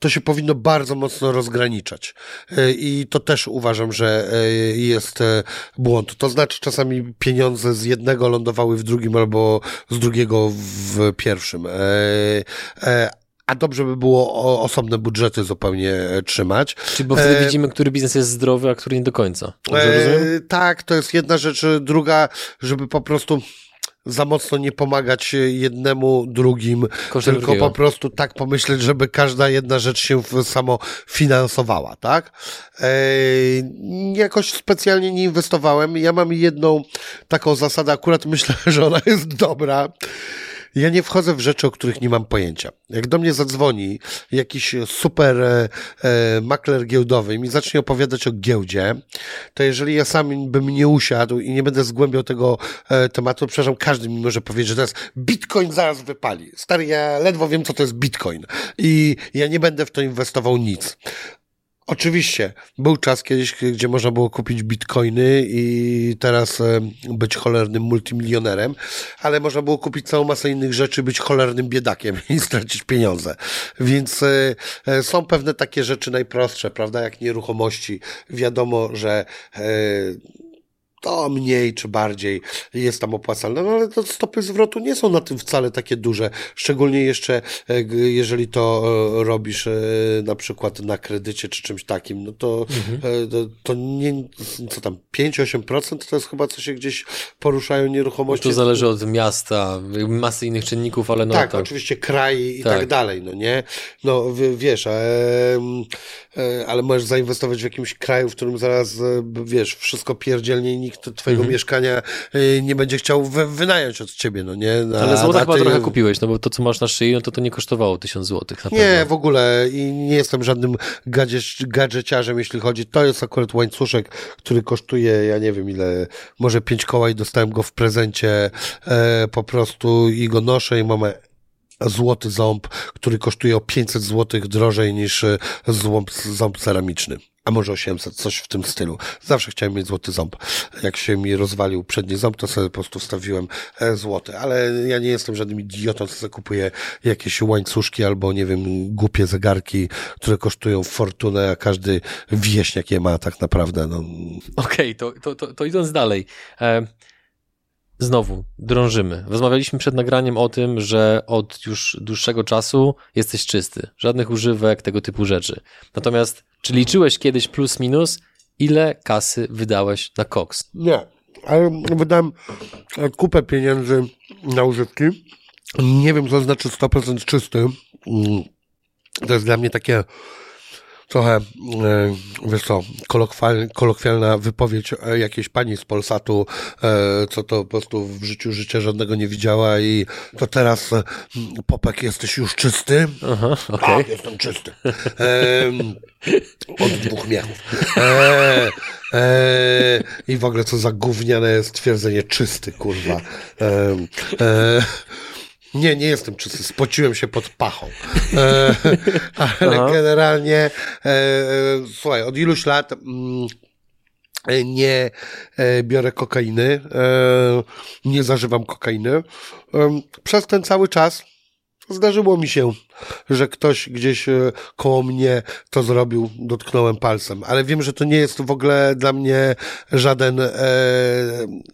to się powinno bardzo mocno rozgraniczać. E, I to też uważam, że e, jest e, błąd. To znaczy czasami pieniądze z jednego lądowały w drugim albo z drugiego w pierwszym. A dobrze by było osobne budżety zupełnie trzymać. Czyli bo wtedy e... widzimy, który biznes jest zdrowy, a który nie do końca. E... Tak, to jest jedna rzecz. Druga, żeby po prostu za mocno nie pomagać jednemu, drugim, Kosztem tylko drugiego. po prostu tak pomyśleć, żeby każda jedna rzecz się samo finansowała, tak? Eee, jakoś specjalnie nie inwestowałem. Ja mam jedną taką zasadę, akurat myślę, że ona jest dobra. Ja nie wchodzę w rzeczy, o których nie mam pojęcia. Jak do mnie zadzwoni jakiś super e, e, makler giełdowy i mi zacznie opowiadać o giełdzie, to jeżeli ja sam bym nie usiadł i nie będę zgłębiał tego e, tematu, przepraszam, każdy mi może powiedzieć, że teraz bitcoin zaraz wypali. Stary, ja ledwo wiem, co to jest bitcoin i ja nie będę w to inwestował nic. Oczywiście, był czas kiedyś, gdzie można było kupić bitcoiny i teraz e, być cholernym multimilionerem, ale można było kupić całą masę innych rzeczy, być cholernym biedakiem i stracić pieniądze. Więc e, e, są pewne takie rzeczy najprostsze, prawda, jak nieruchomości. Wiadomo, że to mniej czy bardziej jest tam opłacalne, no ale to stopy zwrotu nie są na tym wcale takie duże, szczególnie jeszcze e, jeżeli to e, robisz e, na przykład na kredycie czy czymś takim, no to, mhm. to, nie, co tam, 5-8% to jest chyba co się gdzieś poruszają nieruchomości. No to zależy od miasta, masy innych czynników, ale no tak. Tak, oczywiście kraj i tak. tak dalej, no nie? No wiesz, ale możesz zainwestować w jakimś kraju, w którym zaraz, wiesz, wszystko pierdzielnie i nikt twojego mhm. mieszkania y, nie będzie chciał wynająć od ciebie, no nie? A, Ale złota chyba ty... trochę kupiłeś, no bo to, co masz na szyi, no to to nie kosztowało tysiąc złotych na Nie, w ogóle i nie jestem żadnym gadżeciarzem, jeśli chodzi. To jest akurat łańcuszek, który kosztuje, ja nie wiem ile, może pięć koła i dostałem go w prezencie e, po prostu i go noszę i mamy złoty ząb, który kosztuje o 500 złotych drożej niż e, ząb, ceramiczny. A może 800, coś w tym stylu. Zawsze chciałem mieć złoty ząb. Jak się mi rozwalił przedni ząb, to sobie po prostu wstawiłem e, złoty. Ale ja nie jestem żadnym idiotą, co kupuję jakieś łańcuszki albo, nie wiem, głupie zegarki, które kosztują fortunę, a każdy wieśniak je ma tak naprawdę. No. Okej, okay, to, to, to, to idąc dalej. E znowu drążymy. Rozmawialiśmy przed nagraniem o tym, że od już dłuższego czasu jesteś czysty. Żadnych używek, tego typu rzeczy. Natomiast, czy liczyłeś kiedyś plus minus, ile kasy wydałeś na koks? Nie, ale wydałem kupę pieniędzy na używki. Nie wiem, co znaczy 100% czysty. Mm, to jest dla mnie takie trochę, e, wiesz co, kolokwialna wypowiedź e, jakiejś pani z Polsatu, e, co to po prostu w życiu życia żadnego nie widziała i to teraz Popek jesteś już czysty? Aha, okay. Tak, jestem czysty. Od dwóch miechów. E, e, I w ogóle co za gówniane stwierdzenie czysty, kurwa. E, nie, nie jestem czysty. Spociłem się pod pachą. E, ale Aha. generalnie, e, e, słuchaj, od iluś lat mm, nie e, biorę kokainy, e, nie zażywam kokainy. E, przez ten cały czas Zdarzyło mi się, że ktoś gdzieś e, koło mnie to zrobił, dotknąłem palcem, ale wiem, że to nie jest w ogóle dla mnie żaden, e,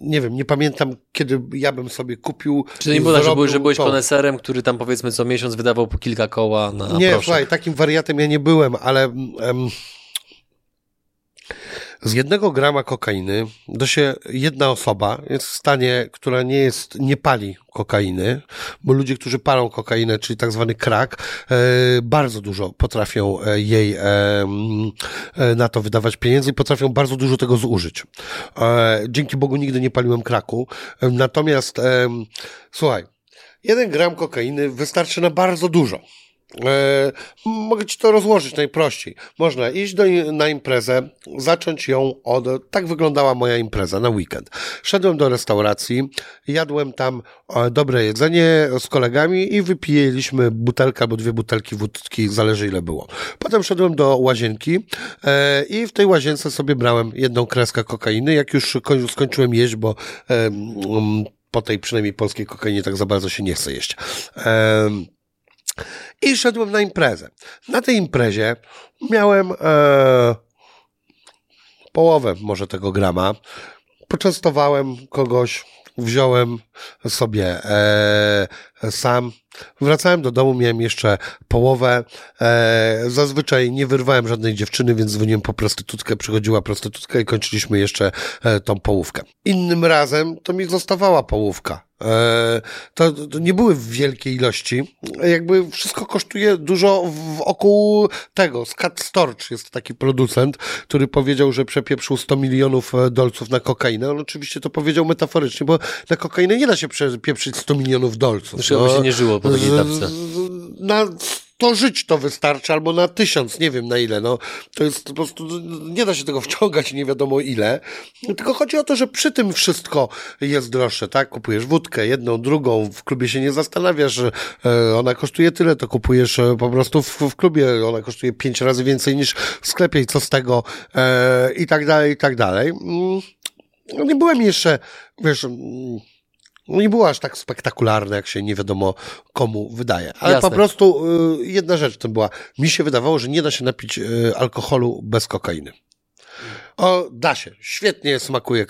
nie wiem, nie pamiętam, kiedy ja bym sobie kupił. Czy nie było tak, że, byłeś, że byłeś koneserem, który tam powiedzmy co miesiąc wydawał po kilka koła na Nie, proszek. słuchaj, takim wariatem ja nie byłem, ale... Em, z jednego grama kokainy do się jedna osoba jest w stanie, która nie jest, nie pali kokainy, bo ludzie, którzy palą kokainę, czyli tak zwany krak, e, bardzo dużo potrafią e, jej e, na to wydawać pieniędzy i potrafią bardzo dużo tego zużyć. Dzięki Bogu nigdy nie paliłem kraku. Natomiast, słuchaj, jeden gram kokainy wystarczy na bardzo dużo. E, mogę ci to rozłożyć najprościej. Można iść do, na imprezę, zacząć ją od. Tak wyglądała moja impreza na weekend. Szedłem do restauracji, jadłem tam e, dobre jedzenie z kolegami i wypijeliśmy butelkę albo dwie butelki wódki, zależy ile było. Potem szedłem do łazienki e, i w tej łazience sobie brałem jedną kreskę kokainy. Jak już skończyłem jeść, bo po tej przynajmniej polskiej kokainie tak za bardzo się nie chce jeść. I szedłem na imprezę. Na tej imprezie miałem e, połowę może tego grama. Poczęstowałem kogoś, wziąłem sobie e, sam. Wracałem do domu, miałem jeszcze połowę. E, zazwyczaj nie wyrwałem żadnej dziewczyny, więc dzwoniłem po prostytutkę, przychodziła prostytutka i kończyliśmy jeszcze e, tą połówkę. Innym razem to mi zostawała połówka. E, to, to, nie były w wielkiej ilości. Jakby wszystko kosztuje dużo wokół tego. Scott Storch jest taki producent, który powiedział, że przepieprzył 100 milionów e, dolców na kokainę. On oczywiście to powiedział metaforycznie, bo na kokainę nie da się przepieprzyć 100 milionów dolców. Zresztą no, się nie żyło po takiej etapce. Na to żyć to wystarczy, albo na tysiąc, nie wiem na ile, no. To jest po prostu, nie da się tego wciągać nie wiadomo ile. Tylko chodzi o to, że przy tym wszystko jest droższe, tak? Kupujesz wódkę, jedną, drugą, w klubie się nie zastanawiasz, e, ona kosztuje tyle, to kupujesz e, po prostu w, w klubie, ona kosztuje pięć razy więcej niż w sklepie i co z tego, e, i tak dalej, i tak dalej. Mm, no nie byłem jeszcze, wiesz, mm, nie było aż tak spektakularne, jak się nie wiadomo komu wydaje. Ale Jasne. po prostu y, jedna rzecz tym była. Mi się wydawało, że nie da się napić y, alkoholu bez kokainy. O, da się. Świetnie smakuje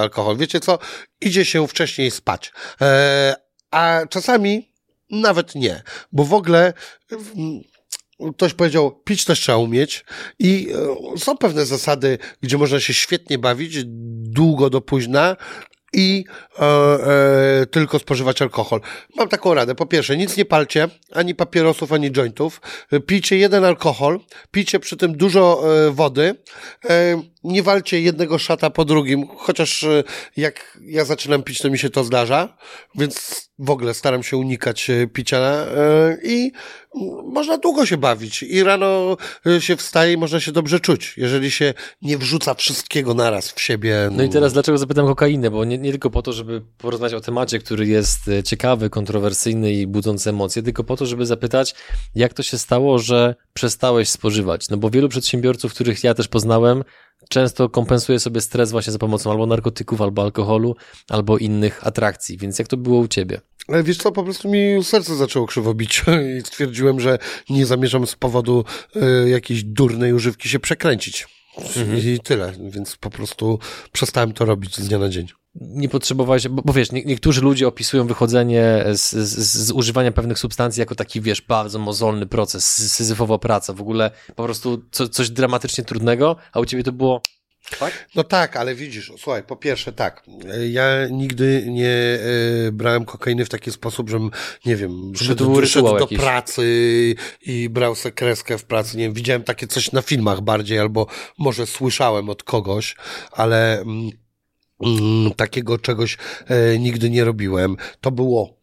alkohol. Wiecie co? Idzie się wcześniej spać. E, a czasami nawet nie. Bo w ogóle ktoś powiedział, pić też trzeba umieć i e, są pewne zasady, gdzie można się świetnie bawić, długo do późna, i e, e, tylko spożywać alkohol. Mam taką radę. Po pierwsze, nic nie palcie, ani papierosów, ani jointów. Pijcie jeden alkohol, pijcie przy tym dużo e, wody. E, nie walcie jednego szata po drugim, chociaż e, jak ja zaczynam pić, to mi się to zdarza, więc w ogóle staram się unikać e, picia e, i można długo się bawić i rano się wstaje i można się dobrze czuć, jeżeli się nie wrzuca wszystkiego naraz w siebie. No i teraz dlaczego zapytam kokainę, bo nie, nie tylko po to, żeby porozmawiać o temacie, który jest ciekawy, kontrowersyjny i budzący emocje, tylko po to, żeby zapytać, jak to się stało, że przestałeś spożywać. No bo wielu przedsiębiorców, których ja też poznałem, często kompensuje sobie stres właśnie za pomocą albo narkotyków, albo alkoholu, albo innych atrakcji. Więc jak to było u ciebie? Ale wiesz co, po prostu mi serce zaczęło krzywo bić i stwierdziłem, że nie zamierzam z powodu y, jakiejś durnej używki się przekręcić. Mhm. I tyle, więc po prostu przestałem to robić z dnia na dzień nie potrzebowałeś, bo, bo wiesz, nie, niektórzy ludzie opisują wychodzenie z, z, z, używania pewnych substancji jako taki, wiesz, bardzo mozolny proces, syzyfowa praca, w ogóle po prostu co, coś dramatycznie trudnego, a u ciebie to było tak? No tak, ale widzisz, słuchaj, po pierwsze tak, ja nigdy nie e, brałem kokainy w taki sposób, żebym, nie wiem, szedł, szedł do pracy i brał sobie kreskę w pracy, nie wiem, widziałem takie coś na filmach bardziej, albo może słyszałem od kogoś, ale mm, Mm, takiego czegoś e, nigdy nie robiłem. To było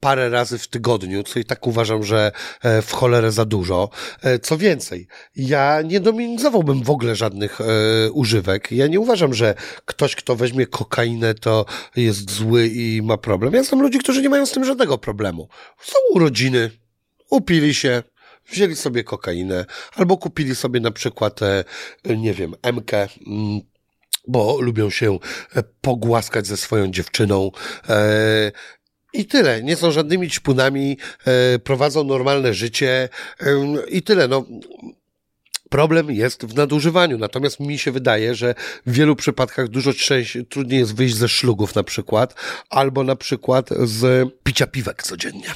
parę razy w tygodniu, co i tak uważam, że e, w cholerę za dużo. E, co więcej, ja nie dominizowałbym w ogóle żadnych e, używek. Ja nie uważam, że ktoś, kto weźmie kokainę, to jest zły i ma problem. Ja znam ludzi, którzy nie mają z tym żadnego problemu. Są urodziny, upili się, wzięli sobie kokainę, albo kupili sobie na przykład, e, nie wiem, MK, mm, bo lubią się e, pogłaskać ze swoją dziewczyną. E, I tyle. Nie są żadnymi ćpunami, e, prowadzą normalne życie i tyle. No, Problem jest w nadużywaniu, natomiast mi się wydaje, że w wielu przypadkach dużo trudniej jest wyjść ze szlugów na przykład, albo na przykład z picia piwek codziennie.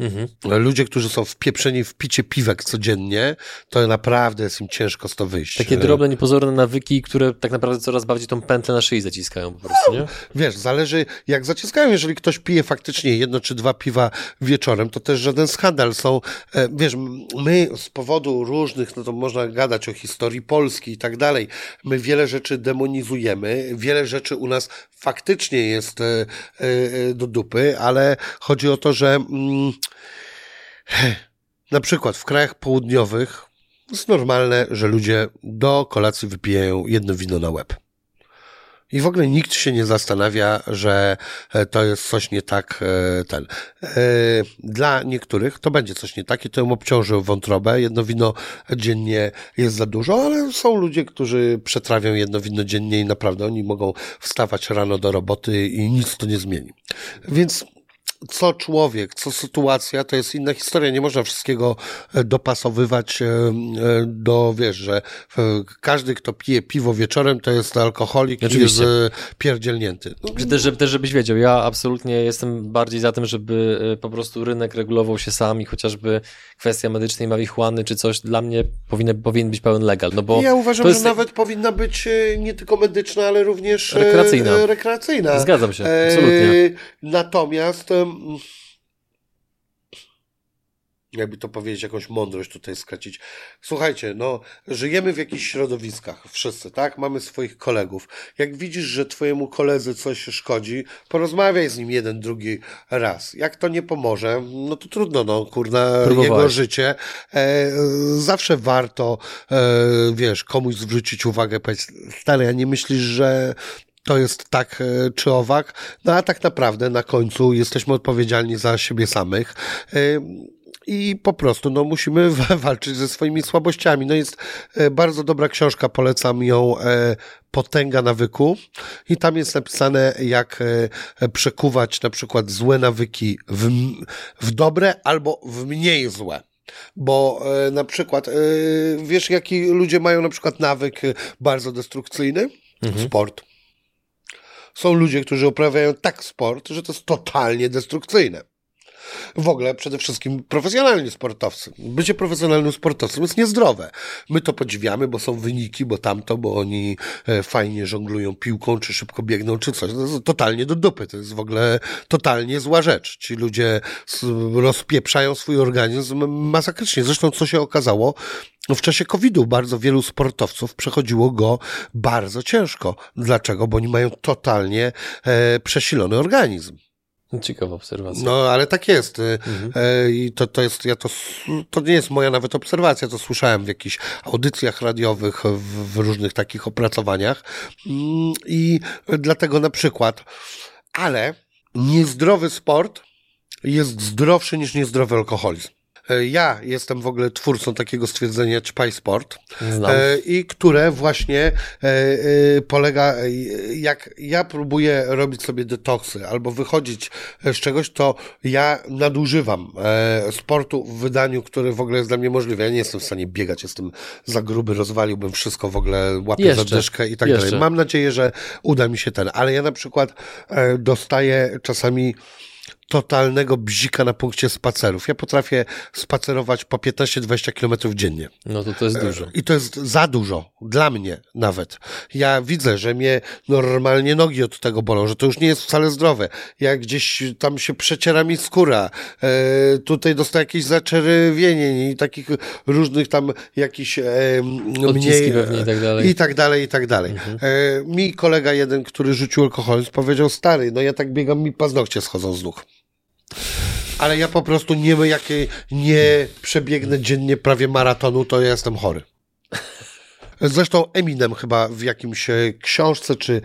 Mhm. Ludzie, którzy są wpieprzeni w picie piwek codziennie, to naprawdę jest im ciężko z to wyjść. Takie drobne, niepozorne nawyki, które tak naprawdę coraz bardziej tą pętlę na szyi zaciskają po prostu, nie? Wiesz, zależy jak zaciskają. Jeżeli ktoś pije faktycznie jedno czy dwa piwa wieczorem, to też żaden skandal. Są, e, wiesz, my z powodu różnych, no to można gadać o historii Polski i tak dalej, my wiele rzeczy demonizujemy, wiele rzeczy u nas faktycznie jest e, e, do dupy, ale chodzi o to, że mm, na przykład w krajach południowych jest normalne, że ludzie do kolacji wypijają jedno wino na łeb. I w ogóle nikt się nie zastanawia, że e, to jest coś nie tak e, ten. E, dla niektórych to będzie coś nie tak i to ją obciąży wątrobę. Jedno wino dziennie jest za dużo, ale są ludzie, którzy przetrawią jedno wino dziennie i naprawdę oni mogą wstawać rano do roboty i nic to nie zmieni. Więc co człowiek, co sytuacja, to jest inna historia. Nie można wszystkiego e, dopasowywać e, e, do, wiesz, że każdy, kto pije piwo wieczorem, to jest alkoholik Oczywiście. i jest pierdzielnięty. Też, też, żebyś wiedział, ja absolutnie jestem bardziej za tym, żeby po prostu rynek regulował się sam i chociażby kwestia medycznej marihuany czy coś dla mnie powinien, powinien być pełen legal. No bo ja uważam, jest... że nawet powinna być nie tylko medyczna, ale również rekreacyjna. rekreacyjna. Zgadzam się, absolutnie. Natomiast jakby to powiedzieć, jakąś mądrość tutaj skracić. Słuchajcie, no, żyjemy w jakichś środowiskach, wszyscy, tak? Mamy swoich kolegów. Jak widzisz, że twojemu koledze coś szkodzi, porozmawiaj z nim jeden, drugi raz. Jak to nie pomoże, no to trudno, no, kurna, jego życie. E, zawsze warto, e, wiesz, komuś zwrócić uwagę, powiedzieć, stary, a nie myślisz, że to jest tak e, czy owak, no a tak naprawdę na końcu jesteśmy odpowiedzialni za siebie samych. E, I po prostu no, musimy walczyć ze swoimi słabościami. No jest e, bardzo dobra książka, polecam ją Potęga nawyku i tam jest napisane jak przekuwać na przykład złe nawyki w, w dobre albo w mniej złe. Bo na przykład, wiesz, jaki ludzie mają na przykład nawyk bardzo destrukcyjny? Mhm. Sport. Są ludzie, którzy uprawiają tak sport, że to jest totalnie destrukcyjne. W ogóle przede wszystkim profesjonalni sportowcy. Bycie profesjonalnym sportowcem jest niezdrowe. My to podziwiamy, bo są wyniki, bo tamto, bo oni e, fajnie żonglują piłką, czy szybko biegną, czy coś. To jest totalnie do dupy. To jest w ogóle totalnie zła rzecz. Ci ludzie rozpieprzają swój organizm masakrycznie. Zresztą co się okazało, w czasie COVID-u bardzo wielu sportowców przechodziło go bardzo ciężko. Dlaczego? Bo oni mają totalnie e, przesilony organizm. Ciekawa obserwacja. No, ale tak jest. Mhm. E, I to, to jest, ja to, to nie jest moja nawet obserwacja, to słyszałem w jakichś audycjach radiowych, w, w różnych takich opracowaniach. Mm, I dlatego na przykład, ale niezdrowy sport jest zdrowszy niż niezdrowy alkoholizm. E, ja jestem w ogóle twórcą takiego stwierdzenia Czpaj Sport Znam. E, i które właśnie e, polega, jak ja próbuję robić sobie detoksy albo wychodzić z czegoś, to ja nadużywam sportu w wydaniu, które w ogóle jest dla mnie możliwe. Ja nie jestem w stanie biegać, jestem za gruby, rozwaliłbym wszystko w ogóle, łapię Jeszcze. za dyszkę i tak Jeszcze. dalej. Mam nadzieję, że uda mi się ten, ale ja na przykład dostaję czasami totalnego bzika na punkcie spacerów. Ja potrafię spacerować po 15-20 kilometrów dziennie. No to to jest dużo. I to jest za dużo. Dla mnie nawet. Ja widzę, że mnie normalnie nogi od tego bolą, że to już nie jest wcale zdrowe. Jak gdzieś tam się przeciera mi skóra, e, tutaj dostaję jakieś zaczerwienie i takich różnych tam jakichś e, mniej... pewnie i tak dalej. I tak dalej, i tak dalej. Mhm. E, mi kolega jeden, który rzucił alkoholizm, powiedział, stary, no ja tak biegam, mi paznokcie schodzą z nóg. Ale ja po prostu nie jakie nie przebiegnę dziennie prawie maratonu, to ja jestem chory. Zresztą Eminem chyba w jakimś e, książce czy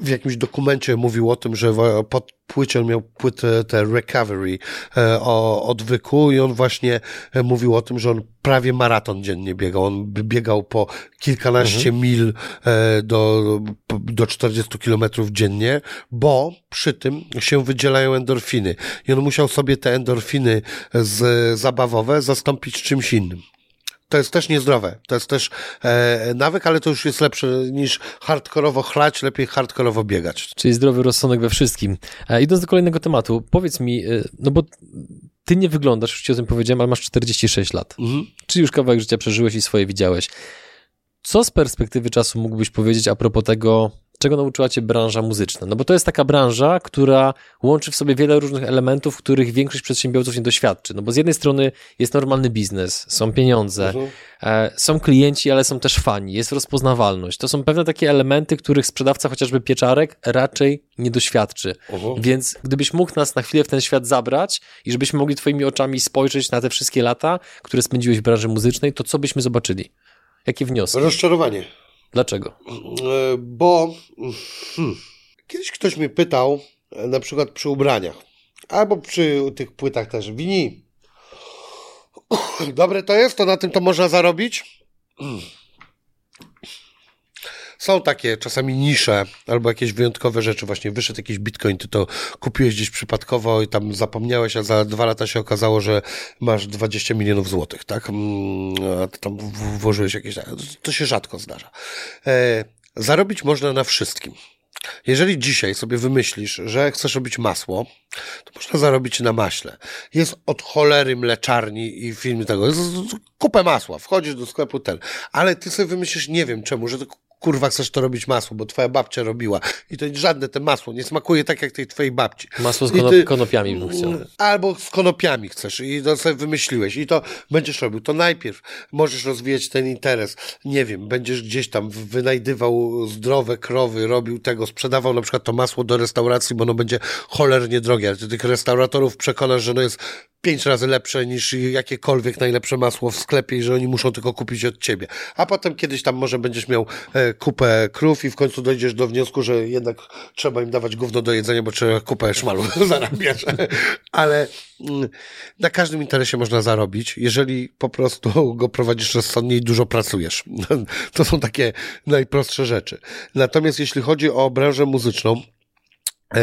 w jakimś dokumencie mówił o tym, że pod płycie on miał płytę te Recovery e, o odwyku i on właśnie e, mówił o tym, że on prawie maraton dziennie biegał. On biegał po kilkanaście mhm. mil e, do, do 40 kilometrów dziennie, bo przy tym się wydzielają endorfiny i on musiał sobie te endorfiny z, zabawowe zastąpić czymś innym to jest też niezdrowe. To jest też e, nawyk, ale to już jest lepsze niż hardkorowo chlać, lepiej hardkorowo biegać. Czyli zdrowy rozsądek we wszystkim. E, idąc do kolejnego tematu, powiedz mi, e, no bo ty nie wyglądasz, już ci o tym powiedziałem, ale masz 46 lat. Mhm. Czyli już kawałek życia przeżyłeś i swoje widziałeś. Co z perspektywy czasu mógłbyś powiedzieć a propos tego, czego nauczyła cię branża muzyczna? No bo to jest taka branża, która łączy w sobie wiele różnych elementów, których większość przedsiębiorców nie doświadczy. No bo z jednej strony jest normalny biznes, są pieniądze, mhm. e, są klienci, ale są też fani, jest rozpoznawalność. To są pewne takie elementy, których sprzedawca chociażby pieczarek raczej nie doświadczy. Mhm. Więc gdybyś mógł nas na chwilę w ten świat zabrać i żebyśmy mogli twoimi oczami spojrzeć na te wszystkie lata, które spędziłeś w branży muzycznej, to co byśmy zobaczyli? Jakie wnioski? Rozczarowanie. Dlaczego? E, bo hmm, kiedyś ktoś mnie pytał, e, na przykład przy ubraniach, albo przy tych płytach też, wini. Dobre to jest, to na tym to można zarobić? Są takie czasami nisze albo jakieś wyjątkowe rzeczy. Właśnie wyszedł jakiś bitcoin, ty to kupiłeś gdzieś przypadkowo i tam zapomniałeś, a za dwa lata się okazało, że masz 20 milionów złotych, tak? Mm, a ty tam włożyłeś jakieś... To się rzadko zdarza. E, zarobić można na wszystkim. Jeżeli dzisiaj sobie wymyślisz, że chcesz robić masło, to można zarobić na maśle. Jest od cholery mleczarni i film tego. Kupę masła. Wchodzisz do sklepu ten. Ale ty sobie wymyślisz, nie wiem czemu, że to kurwa chcesz to robić masło, bo twoja babcia robiła. I to żadne te masło nie smakuje tak jak tej twojej babci. Masło z konop ty, konopiami bym chciał. Albo z konopiami chcesz i to sobie wymyśliłeś i to będziesz robił. To najpierw możesz rozwijać ten interes. Nie wiem, będziesz gdzieś tam wynajdywał zdrowe krowy, robił tego, sprzedawał na przykład to masło do restauracji, bo ono będzie cholernie drogie, ale ty tych restauratorów przekonasz, że ono jest pięć razy lepsze niż jakiekolwiek najlepsze masło w sklepie i że oni muszą tylko kupić od ciebie. A potem kiedyś tam może będziesz miał e, kupę krów i w końcu dojdziesz do wniosku, że jednak trzeba im dawać gówno do jedzenia, bo trzeba kupę szmalu zarabiać. Ale mm, na każdym interesie można zarobić, jeżeli po prostu go prowadzisz rozsądnie i dużo pracujesz. To są takie najprostsze rzeczy. Natomiast jeśli chodzi o branżę muzyczną, e,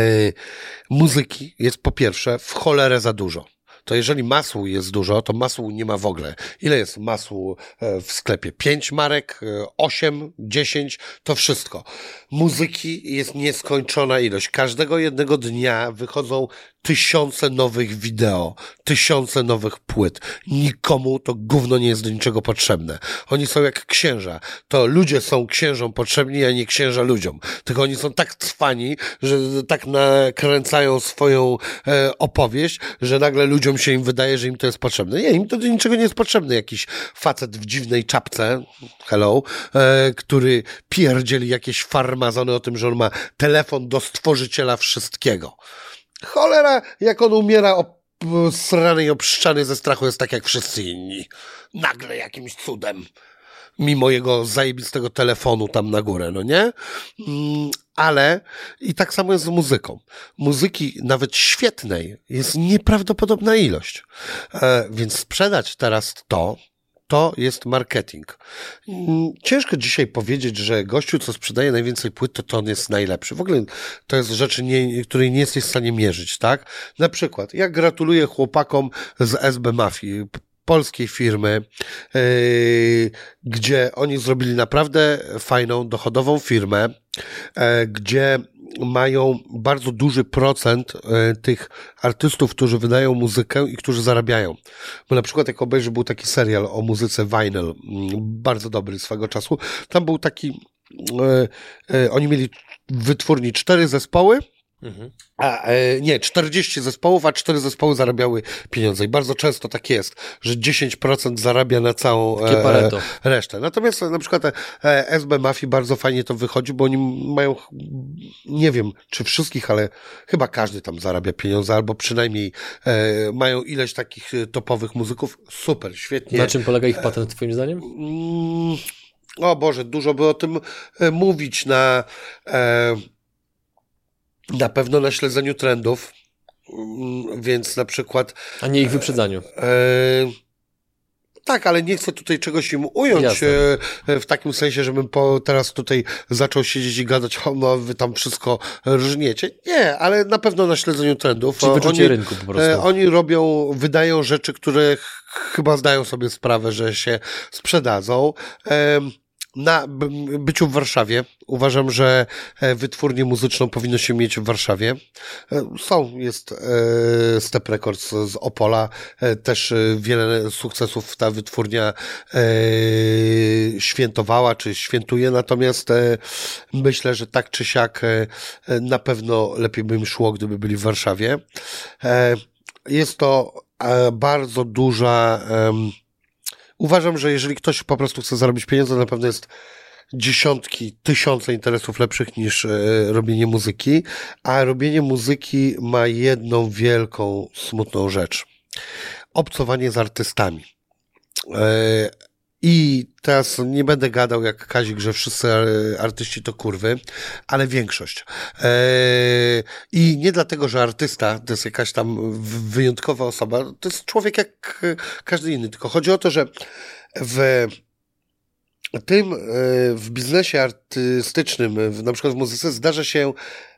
muzyki jest po pierwsze w cholerę za dużo to jeżeli masłu jest dużo, to masłu nie ma w ogóle. Ile jest masłu e, w sklepie? Pięć marek, e, osiem, dziesięć, to wszystko. Muzyki jest nieskończona ilość. Każdego jednego dnia wychodzą tysiące nowych wideo, tysiące nowych płyt. Nikomu to gówno nie jest do niczego potrzebne. Oni są jak księża. To ludzie są księżom potrzebni, a nie księża ludziom. Tylko oni są tak trwani, że tak nakręcają swoją e, opowieść, że nagle ludziom czym się im wydaje, że im to jest potrzebne. Nie, im to do niczego nie jest potrzebne. Jakiś facet w dziwnej czapce, hello, e, który pierdzieli jakieś farmazony o tym, że on ma telefon do stworzyciela wszystkiego. Cholera, jak on umiera srany i obszczany ze strachu jest tak jak wszyscy inni. Nagle jakimś cudem. Mimo jego zajebistego telefonu tam na górę, no nie? Mm, ale i tak samo jest z muzyką. Muzyki, nawet świetnej, jest nieprawdopodobna ilość. E, więc sprzedać teraz to, to jest marketing. Mm, ciężko dzisiaj powiedzieć, że gościu, co sprzedaje najwięcej płyt, to, to on jest najlepszy. W ogóle to jest rzeczy, nie, której nie jesteś w stanie mierzyć, tak? Na przykład, ja gratuluję chłopakom z SB Mafii, polskiej firmy, yy, gdzie oni zrobili naprawdę fajną, dochodową firmę, yy, gdzie mają bardzo duży procent e, tych artystów, którzy wydają muzykę i którzy zarabiają. Bo na przykład jak obejrzy był taki serial o muzyce vinyl, mm, bardzo dobry swego czasu, tam był taki, e, e, oni mieli wytwórni cztery zespoły, Mhm. A, e, nie, 40 zespołów, a 4 zespoły zarabiały pieniądze. I bardzo często tak jest, że 10% zarabia na całą e, resztę. Natomiast na przykład e, SB Mafii bardzo fajnie to wychodzi, bo oni mają, nie wiem czy wszystkich, ale chyba każdy tam zarabia pieniądze, albo przynajmniej e, mają ileś takich e, topowych muzyków. Super, świetnie. Na czym polega ich patent, twoim zdaniem? Mm, o Boże, dużo by o tym e, mówić na na pewno na śledzeniu trendów, mm, więc na przykład. A nie ich wyprzedzaniu. E, tak, ale nie chcę tutaj czegoś im ująć e, w takim sensie, żebym po, teraz tutaj zaczął siedzieć i gadać, o, no wy tam wszystko różniecie. Nie, ale na pewno na śledzeniu trendów. Czyli wyczucie oni, rynku po prostu. E, oni robią, wydają rzeczy, które chyba zdają sobie sprawę, że się sprzedadzą. Na byciu w Warszawie. Uważam, że e, wytwórnię muzyczną powinno się mieć w Warszawie. E, są, jest e, Step Records z Opola, też wiele sukcesów ta wytwórnia świętowała, czy świętuje, natomiast myślę, że tak czy siak na pewno lepiej by im szło, gdyby byli w Warszawie. Jest to bardzo duża Uważam, że jeżeli ktoś po prostu chce zarobić pieniądze, na pewno jest dziesiątki, tysiące interesów lepszych niż e, robienie muzyki, a robienie muzyki ma jedną wielką, smutną rzecz. Obcowanie z artystami. E, i teraz nie będę gadał jak Kazik, że wszyscy artyści to kurwy, ale większość. Eee, I nie dlatego, że artysta to jest jakaś tam wyjątkowa osoba, to jest człowiek jak każdy inny, tylko chodzi o to, że w tym, e, w biznesie artystycznym, na przykład w muzyce, zdarza się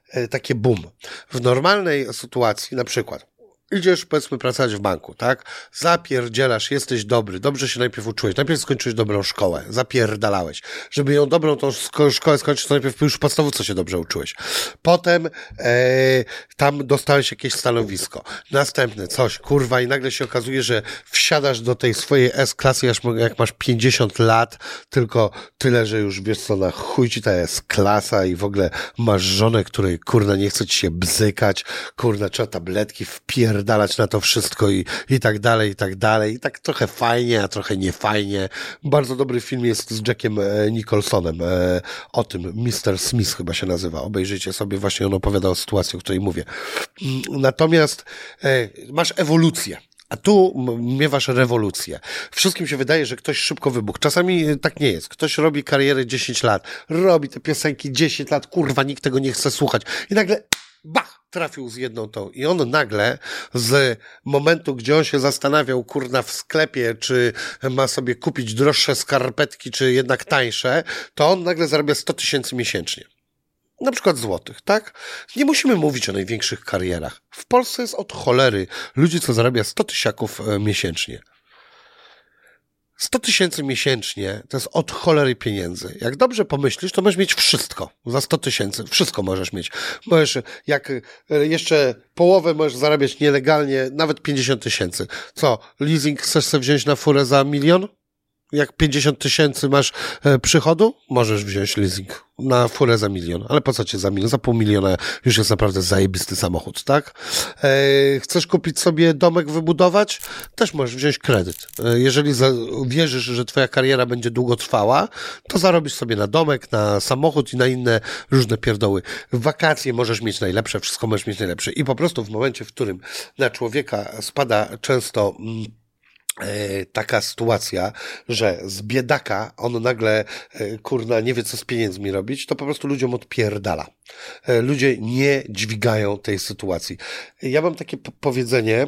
e, takie boom. W normalnej sytuacji, na przykład, idziesz, powiedzmy, pracować w banku, tak? Zapierdzielasz, jesteś dobry, dobrze się najpierw uczyłeś, najpierw skończyłeś dobrą szkołę, zapierdalałeś. Żeby ją dobrą tą szkołę skończyć, to najpierw już podstawówce się dobrze uczyłeś. Potem e, tam dostałeś jakieś stanowisko. Następne coś, kurwa, i nagle się okazuje, że wsiadasz do tej swojej S-klasy, jak masz 50 lat, tylko tyle, że już wiesz co, na chuj ci ta S-klasa i w ogóle masz żonę, której, kurna, nie chce ci się bzykać, kurna, trzeba tabletki wpierdalać napierdalać na to wszystko i, i tak dalej, i tak dalej. I tak trochę fajnie, a trochę niefajnie. Bardzo dobry film jest z Jackiem e, Nicholsonem e, o tym. Mr. Smith chyba się nazywa. Obejrzyjcie sobie, właśnie on opowiada o sytuacji, o której mówię. Mm, natomiast e, masz ewolucję. A tu miewasz rewolucję. Wszystkim się wydaje, że ktoś szybko wybuchł. Czasami tak nie jest. Ktoś robi karierę 10 lat, robi te piosenki 10 lat, kurwa, nikt tego nie chce słuchać. I nagle, bach, trafił z jedną tą. I on nagle z momentu, gdzie on się zastanawiał, kurna, w sklepie, czy ma sobie kupić droższe skarpetki, czy jednak tańsze, to on nagle zarabia 100 tysięcy miesięcznie. Na przykład złotych, tak? Nie musimy mówić o największych karierach. W Polsce jest od cholery ludzi, co zarabia 100 tysiaków e, miesięcznie. 100 tysięcy miesięcznie to jest od cholery pieniędzy. Jak dobrze pomyślisz, to możesz mieć wszystko za 100 tysięcy. Wszystko możesz mieć. Możesz, jak e, jeszcze połowę możesz zarabiać nielegalnie, nawet 50 tysięcy. Co, leasing chcesz sobie wziąć na furę za milion? Jak 50 tysięcy masz e, przychodu, możesz wziąć leasing na furę za milion. Ale po co cię za milion? Za pół miliona już jest naprawdę zajebisty samochód, tak? E, chcesz kupić sobie domek, wybudować? Też możesz wziąć kredyt. E, jeżeli wierzysz, że twoja kariera będzie długo trwała, to zarobisz sobie na domek, na samochód i na inne różne pierdoły. Wakacje możesz mieć najlepsze, wszystko możesz mieć najlepsze. I po prostu w momencie, w którym na człowieka spada często mm, taka sytuacja, że z biedaka on nagle, e, kurna, nie wie co z pieniędzmi robić, to po prostu ludziom odpierdala. E, ludzie nie dźwigają tej sytuacji. Ja mam takie powiedzenie,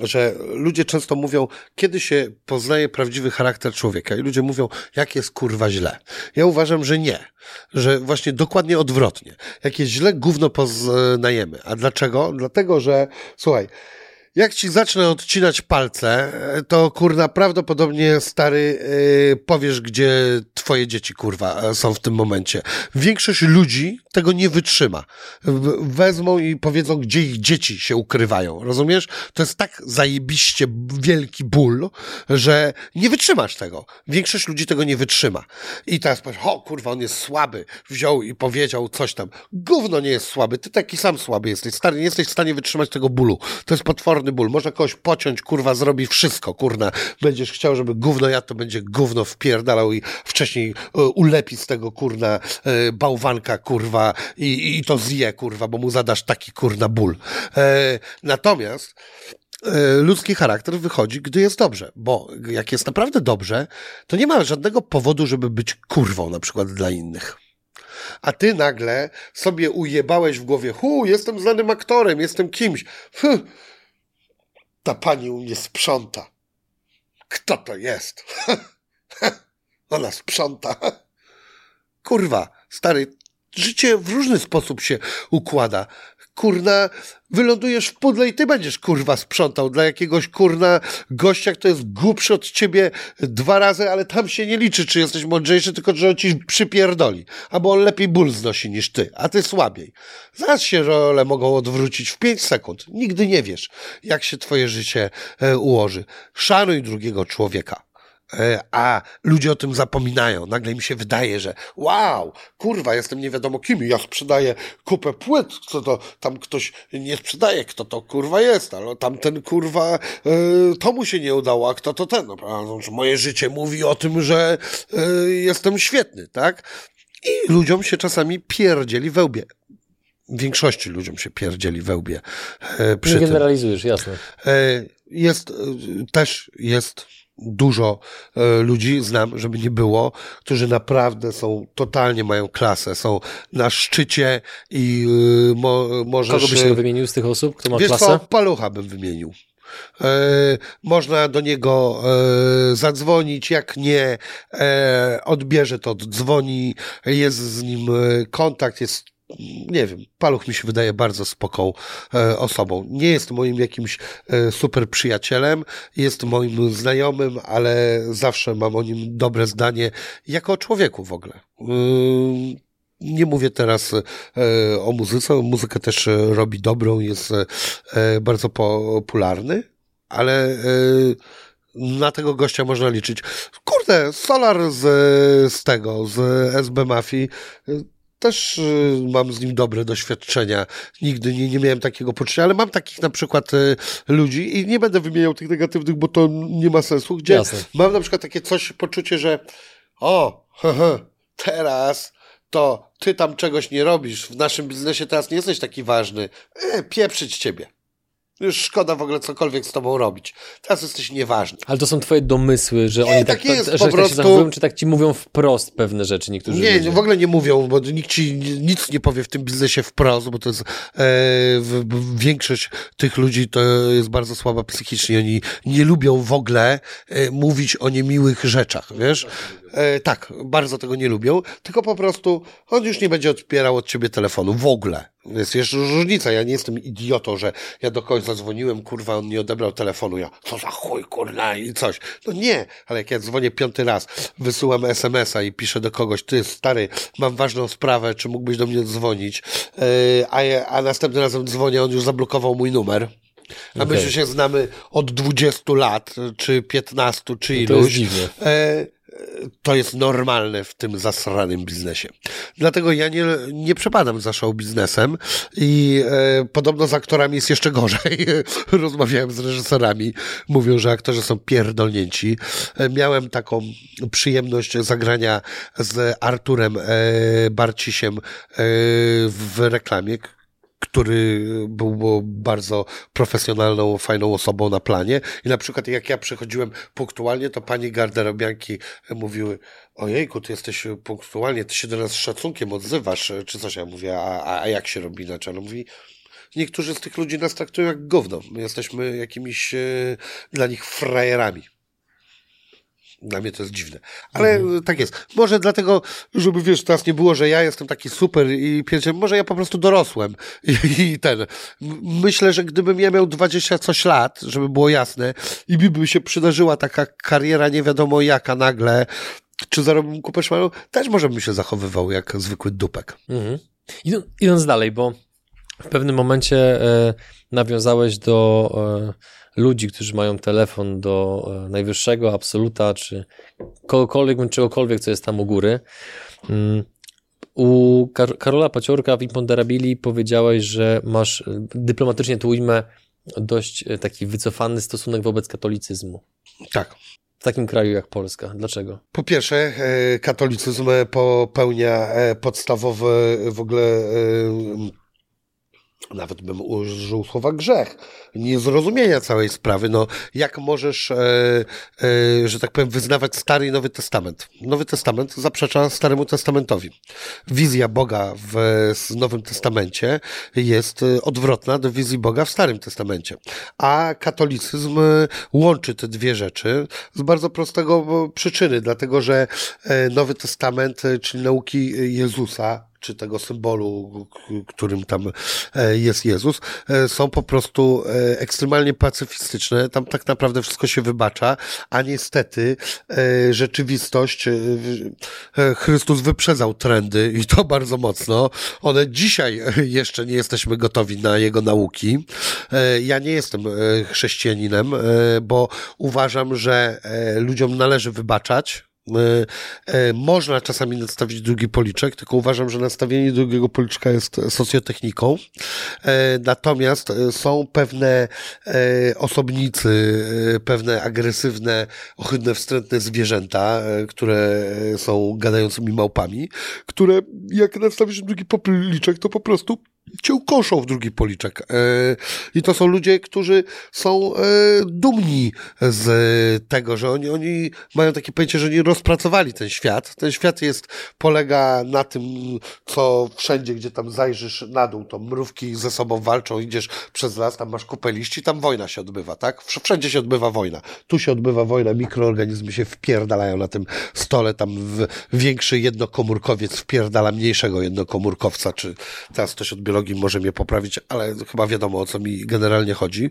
że ludzie często mówią, kiedy się poznaje prawdziwy charakter człowieka i ludzie mówią, jak jest kurwa źle. Ja uważam, że nie. Że właśnie dokładnie odwrotnie. Jak jest źle, gówno poznajemy. A dlaczego? Dlatego, że, słuchaj, jak ci zacznę odcinać palce, to kurna prawdopodobnie stary yy, powiesz, gdzie twoje dzieci kurwa są w tym momencie. Większość ludzi tego nie wytrzyma. Wezmą i powiedzą, gdzie ich dzieci się ukrywają. Rozumiesz? To jest tak zajebiście wielki ból, że nie wytrzymasz tego. Większość ludzi tego nie wytrzyma. I teraz powiesz, o kurwa, on jest słaby. Wziął i powiedział coś tam. Gówno nie jest słaby. Ty taki sam słaby jesteś. Stary, nie jesteś w stanie wytrzymać tego bólu. To jest potworny ból. Można kogoś pociąć, kurwa, zrobi wszystko, kurna. Będziesz chciał, żeby gówno ja to będzie gówno wpierdalał i wcześniej e, ulepi z tego, kurna, e, bałwanka, kurwa, i, i to zje, kurwa, bo mu zadasz taki, kurna, ból. E, natomiast ludzki charakter wychodzi, gdy jest dobrze, bo jak jest naprawdę dobrze, to nie ma żadnego powodu, żeby być kurwą na przykład dla innych a ty nagle sobie ujebałeś w głowie, hu, jestem znanym aktorem, jestem kimś. Hm, ta pani u mnie sprząta. Kto to jest? Ona sprząta. Kurwa, stary, życie w różny sposób się układa kurna, wylądujesz w pudle i ty będziesz, kurwa, sprzątał dla jakiegoś, kurna, gościa, kto jest głupszy od ciebie dwa razy, ale tam się nie liczy, czy jesteś mądrzejszy, tylko że on ci przypierdoli. Albo on lepiej ból znosi niż ty, a ty słabiej. Zaraz się role mogą odwrócić w pięć sekund. Nigdy nie wiesz, jak się twoje życie e, ułoży. Szanuj drugiego człowieka. E, a ludzie o tym zapominają. Nagle mi się wydaje, że wow, kurwa, jestem nie wiadomo kim, ja sprzedaję kupę płyt, co to tam ktoś nie sprzedaje, kto to kurwa jest, ale tamten kurwa, y, to mu się nie udało, a kto to ten, no, moje życie mówi o tym, że y, jestem świetny, tak? I ludziom się czasami pierdzieli wełbie. Większości ludziom się pierdzieli wełbie. E, przy nie generalizujesz, jasne. E, jest, też jest dużo e, ludzi znam, żeby nie było, którzy naprawdę są, totalnie mają klasę, są na szczycie i e, mo, możesz... Kogo byś nie wymienił z tych osób, kto ma wiesz klasę? Co, palucha bym wymienił. E, można do niego e, zadzwonić, jak nie e, odbierze, to dzwoni, jest z nim e, kontakt, jest nie wiem, Paluch mi się wydaje bardzo spoką e, osobą. Nie jest moim jakimś e, super przyjacielem, jest moim znajomym, ale zawsze mam o nim dobre zdanie, jako o człowieku w ogóle. E, nie mówię teraz e, o muzyce, muzykę też robi dobrą, jest e, bardzo popularny, ale e, na tego gościa można liczyć. Kurde, Solar z, z tego, z SB Mafii, też y, mam z nim dobre doświadczenia. Nigdy nie, nie miałem takiego poczucia, ale mam takich na przykład y, ludzi i nie będę wymieniał tych negatywnych, bo to nie ma sensu, gdzie Jasne. mam na przykład takie coś, poczucie, że o, haha, teraz to ty tam czegoś nie robisz, w naszym biznesie teraz nie jesteś taki ważny, e, pieprzyć ciebie. Już szkoda w ogóle cokolwiek z tobą robić. Teraz jesteś nieważny. Ale to są twoje domysły, że nie, oni tak, tak jest, to, że po prostu... tak się zachowują, czy tak ci mówią wprost pewne rzeczy niektórzy Nie, ludzie. w ogóle nie mówią, bo nikt ci nic nie powie w tym biznesie wprost, bo to jest e, w, w, większość tych ludzi to jest bardzo słaba psychicznie. Oni nie lubią w ogóle e, mówić o niemiłych rzeczach, wiesz? E, tak, bardzo tego nie lubią, tylko po prostu on już nie będzie odbierał od ciebie telefonu w ogóle. Jest jeszcze różnica, ja nie jestem idiotą, że ja do kogoś zadzwoniłem, kurwa, on nie odebrał telefonu, ja, co za chuj, kurwa, i coś. No nie, ale jak ja dzwonię piąty raz, wysyłam SMS-a i piszę do kogoś, ty stary, mam ważną sprawę, czy mógłbyś do mnie dzwonić, yy, a, a następnym razem dzwonię, on już zablokował mój numer A okay. my się znamy od 20 lat, czy 15, czy iluś. To jest dziwne. E, to jest normalne w tym zasranym biznesie. Dlatego ja nie, nie przepadam za show biznesem i e, podobno z aktorami jest jeszcze gorzej. Rozmawiałem z reżyserami, mówią, że aktorzy są pierdolnięci. E, miałem taką przyjemność zagrania z Arturem e, Barcisiem e, w reklamie, który był bardzo profesjonalną, fajną osobą na planie. I na przykład jak ja przychodziłem punktualnie, to pani garderobianki mówiły, ojejku, ty jesteś punktualnie, ty się do nas z szacunkiem odzywasz, czy coś. Ja mówię, a, a jak się robi inaczej? Ona mówi, niektórzy z tych ludzi nas traktują jak gówno. My jesteśmy jakimiś e, dla nich frajerami. Dla mnie to jest dziwne. Ale mhm. tak jest. Może dlatego, żeby wiesz, teraz nie było, że ja jestem taki super i pierwszy, może ja po prostu dorosłem. I, I, ten. Myślę, że gdybym ja miał 20 coś lat, żeby było jasne, i by się przydarzyła taka kariera nie wiadomo jaka nagle, czy zarobił kupę szmalu, też może bym się zachowywał jak zwykły dupek. Mhm. Idąc dalej, bo w pewnym momencie e, nawiązałeś do e, ludzi, którzy mają telefon do e, najwyższego absoluta, czy kogokolwiek, czegokolwiek, co jest tam u góry. Mm, u Kar Karola Paciorka w Imponderabili powiedziałeś, że masz, e, dyplomatycznie to ujmę, dość e, taki wycofany stosunek wobec katolicyzmu. Tak. W takim kraju jak Polska. Dlaczego? Po pierwsze, katolicyzm popełnia podstawowe w ogóle nawet bym użył słowa grzech, niezrozumienia całej sprawy. No, jak możesz, e, e, że tak powiem, wyznawać Stary i Nowy Testament? Nowy Testament zaprzecza Staremu Testamentowi. Wizja Boga w Nowym Testamencie jest e, odwrotna do wizji Boga w Starym Testamencie. A katolicyzm e, łączy te dwie rzeczy z bardzo prostego e, przyczyny, dlatego że Nowy Testament, czyli nauki Jezusa, czy tego symbolu, którym tam e, jest Jezus, e, są po prostu e, ekstremalnie pacyfistyczne. Tam tak naprawdę wszystko się wybacza, a niestety rzeczywistość Chrystus wyprzedzał trendy i to bardzo mocno. One dzisiaj jeszcze nie jesteśmy gotowi na jego nauki. Ja nie jestem chrześcijaninem, bo uważam, że ludziom należy wybaczać, można czasami nastawić drugi policzek, tylko uważam, że nastawienie drugiego policzka jest socjotechniką. E, natomiast są pewne osobnicy, pewne agresywne, ohydne, wstrętne zwierzęta, które są gadającymi małpami, które jak nastawisz drugi policzek, to po prostu cię ukoszą w drugi policzek. E, I to są ludzie, którzy są e, dumni z tego, że oni, oni mają takie pojęcie, że oni rozpracowali ten świat. Ten świat jest, polega na tym, co wszędzie, gdzie tam zajrzysz na dół, to mrówki ze sobą walczą, idziesz przez las, tam masz kupę liści, tam wojna się odbywa, tak? Wszędzie się odbywa wojna. Tu się odbywa wojna, mikroorganizmy się wpierdalają na tym stole, tam większy jednokomórkowiec wpierdala mniejszego jednokomórkowca, czy teraz ktoś od biologii może mnie poprawić, ale chyba wiadomo o co mi generalnie chodzi.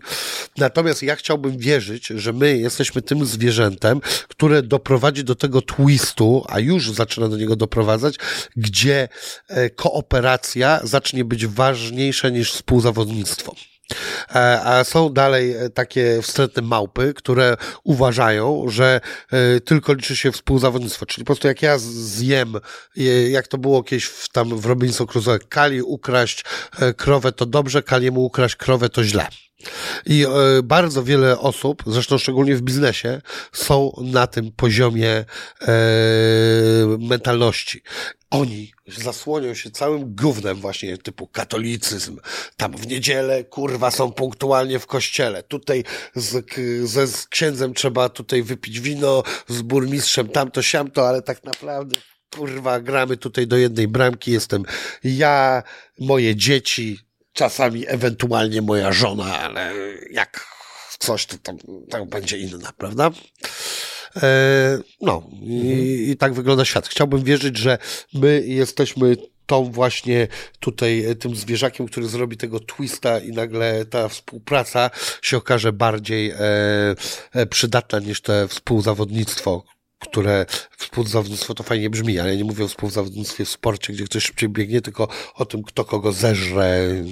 Natomiast ja chciałbym wierzyć, że my jesteśmy tym zwierzętem, które doprowadzi do tego twistu, a już zaczyna do niego doprowadzać, gdzie e, kooperacja zacznie być ważniejsza niż współzawodnictwo. E, a są dalej e, takie wstrętne małpy, które uważają, że e, tylko liczy się współzawodnictwo. Czyli po prostu jak ja zjem, jak to było kiedyś w, tam w Robinson Crusoe, Kali ukraść krowę to dobrze, Kaliemu ukraść krowę to źle. I bardzo wiele osób, zresztą szczególnie w biznesie, są na tym poziomie mentalności. Oni zasłonią się całym gównem właśnie typu katolicyzm. Tam w niedzielę, kurwa, są punktualnie w kościele. Tutaj z, ze, z księdzem trzeba tutaj wypić wino, z burmistrzem tamto, siamto, ale tak naprawdę kurwa, gramy tutaj do jednej bramki. Jestem ja, moje dzieci, czasami ewentualnie moja żona, ale jak coś, to tam, tam będzie inna, prawda? E, no, i, i tak wygląda świat. Chciałbym wierzyć, że my jesteśmy tą właśnie tutaj tym zwierzakiem, który zrobi tego twista i nagle ta współpraca się okaże bardziej e, e przydatna niż te współzawodnictwo, które współzawodnictwo to fajnie brzmi, ale ja nie mówię o współzawodnictwie w sporcie, gdzie ktoś szybciej biegnie, tylko o tym, kto kogo zeżre.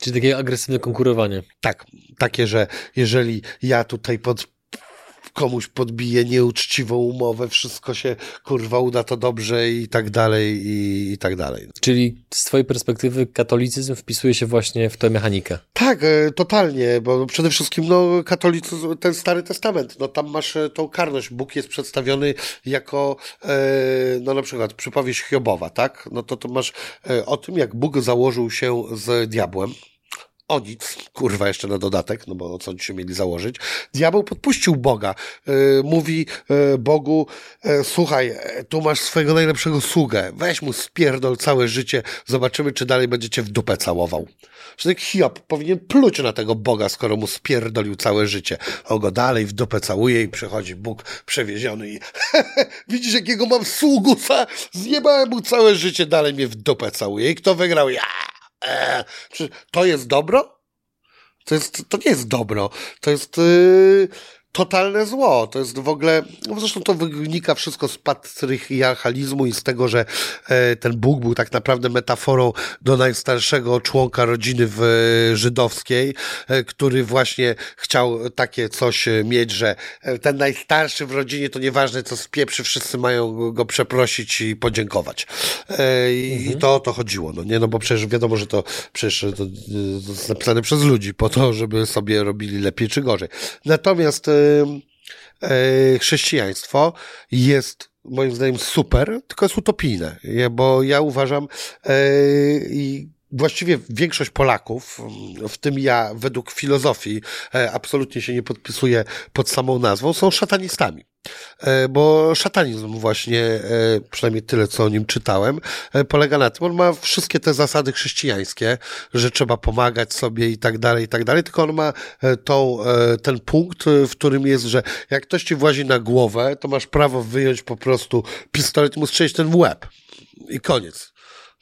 Czyli takie agresywne konkurowanie. Tak, takie, że jeżeli ja tutaj pod komuś podbije nieuczciwą umowę, wszystko się kurwa uda to dobrze i tak dalej i, i tak dalej. Czyli z twojej perspektywy katolicyzm wpisuje się właśnie w tę mechanikę. Tak, e, totalnie, bo przede wszystkim no, katolicyzm, ten Stary Testament, no tam masz e, tą karność. Bóg jest przedstawiony jako, e, no na przykład przypowieść Hiobowa, tak? No to to masz o tym, jak Bóg założył się z diabłem, o nic, kurwa jeszcze na dodatek, no bo co oni się mieli założyć. Diabeł podpuścił Boga. Yy, mówi yy, Bogu, yy, słuchaj, tu masz swojego najlepszego sługę, weź mu spierdol całe życie, zobaczymy, czy dalej będziecie w dupę całował. Że tak Hiob powinien pluć na tego Boga, skoro mu spierdolił całe życie. On go dalej w dupę całuje i przychodzi Bóg przewieziony i widzisz, jakiego mam sługusa? Zjebałem mu całe życie, dalej mnie w dupę całuje. I kto wygrał? Ja! E, to jest dobro? To, jest, to nie jest dobro. To jest yy, totalne zło. To jest w ogóle, no zresztą to wynika wszystko z patriarchalizmu i z tego, że e, ten Bóg był tak naprawdę metaforą do najstarszego członka rodziny w, e, żydowskiej, e, który właśnie chciał takie coś mieć, że ten najstarszy w rodzinie to nieważne co spieprzy, wszyscy mają go przeprosić i podziękować. I, mhm. to o to chodziło, no nie, no bo przecież wiadomo, że to przecież to, to jest napisane przez ludzi po to, żeby sobie robili lepiej czy gorzej. Natomiast chrześcijaństwo jest moim zdaniem super, tylko jest utopijne, bo ja uważam e, i właściwie większość Polaków, w tym ja według filozofii e, absolutnie się nie podpisuje pod samą nazwą, są szatanistami. E, bo szatanizm właśnie, e, przynajmniej tyle, co o nim czytałem, polega na tym, on ma wszystkie te zasady chrześcijańskie, że trzeba pomagać sobie i tak dalej, i tak dalej, tylko on ma tą, ten punkt, w którym jest, że jak ktoś ci włazi na głowę, to masz prawo wyjąć po prostu pistolet i mu strzelić ten w łeb. I koniec.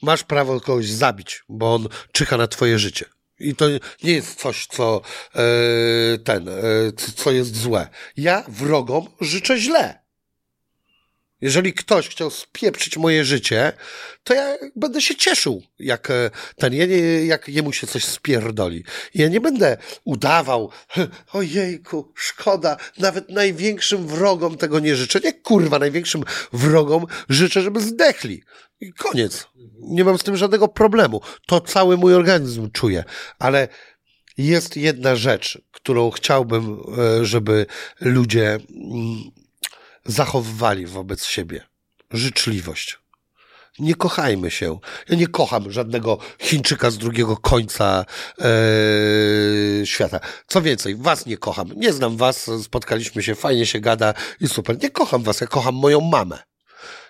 Masz prawo kogoś zabić, bo on czyha na twoje życie. I to nie jest coś, co e, ten, e, co jest złe. Ja wrogom życzę źle. Jeżeli ktoś chciał spieprzyć moje życie, to ja będę się cieszył, jak e, ten, jak jemu się coś spierdoli. Ja nie będę udawał, ojejku, szkoda, nawet największym wrogom tego nie życzę. Nie kurwa, największym wrogom życzę, żeby zdechli. I koniec. Nie mam z tym żadnego problemu. To cały mój organizm czuje. Ale jest jedna rzecz, którą chciałbym, e, żeby ludzie mm, zachowywali wobec siebie. Życzliwość. Nie kochajmy się. Ja nie kocham żadnego Chińczyka z drugiego końca e, świata. Co więcej, was nie kocham. Nie znam was, spotkaliśmy się, fajnie się gada i super. Nie kocham was, ja kocham moją mamę.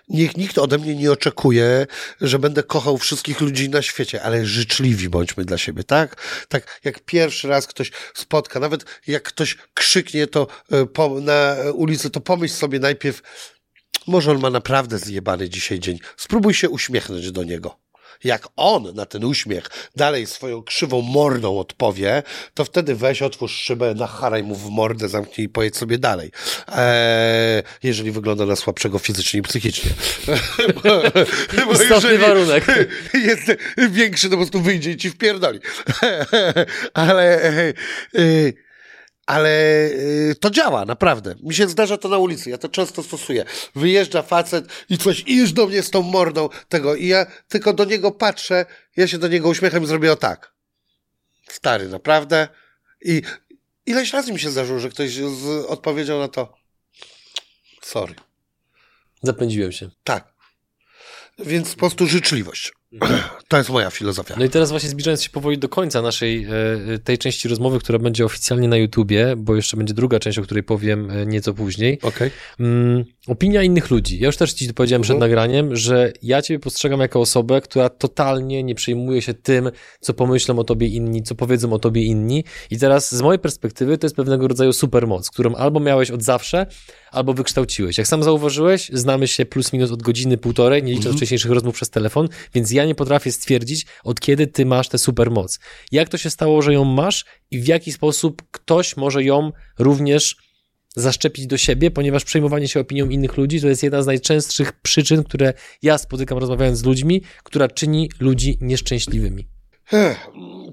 Niech nikt ode mnie nie oczekuje, że będę kochał wszystkich ludzi na świecie, ale życzliwi bądźmy dla siebie, tak? Tak jak pierwszy raz ktoś spotka, nawet jak ktoś krzyknie to e, na ulicy, to pomyśl sobie najpierw, może on ma naprawdę zjebany dzisiaj dzień. Spróbuj się uśmiechnąć do niego jak on na ten uśmiech dalej swoją krzywą mordą odpowie, to wtedy weź, otwórz szybę, nacharaj mu w mordę, zamknij i pojedź sobie dalej. Eee, jeżeli wygląda na słabszego fizycznie i psychicznie. bo, bo warunek. Jest większy, to po prostu wyjdzie i ci wpierdoli. Ale... E, e, ale y, to działa, naprawdę. Mi się zdarza to na ulicy, ja to często stosuję. Wyjeżdża facet i coś, i już do mnie z tą mordą tego, i ja tylko do niego patrzę, ja się do niego uśmiecham i zrobię o tak. Stary, naprawdę. I ileś razy mi się zdarzyło, że ktoś z, odpowiedział na to. Sorry. Zapędziłem się. Tak. Więc po prostu życzliwość. To jest moja filozofia. No i teraz właśnie zbliżając się powoli do końca naszej e, tej części rozmowy, która będzie oficjalnie na YouTubie, bo jeszcze będzie druga część, o której powiem e, nieco później. Okay. Mm, opinia innych ludzi. Ja już też ci powiedziałem przed mhm. nagraniem, że ja ciebie postrzegam jako osobę, która totalnie nie przejmuje się tym, co pomyślą o tobie inni, co powiedzą o tobie inni. I teraz z mojej perspektywy to jest pewnego rodzaju supermoc, którą albo miałeś od zawsze, albo wykształciłeś. Jak sam zauważyłeś, znamy się plus minus od godziny, półtorej, nie licząc mhm. wcześniejszych rozmów przez telefon, więc ja nie potrafię stwierdzić, od kiedy ty masz tę supermoc. Jak to się stało, że ją masz i w jaki sposób ktoś może ją również zaszczepić do siebie, ponieważ przejmowanie się opinią innych ludzi to jest jedna z najczęstszych przyczyn, które ja spotykam rozmawiając z ludźmi, która czyni ludzi nieszczęśliwymi.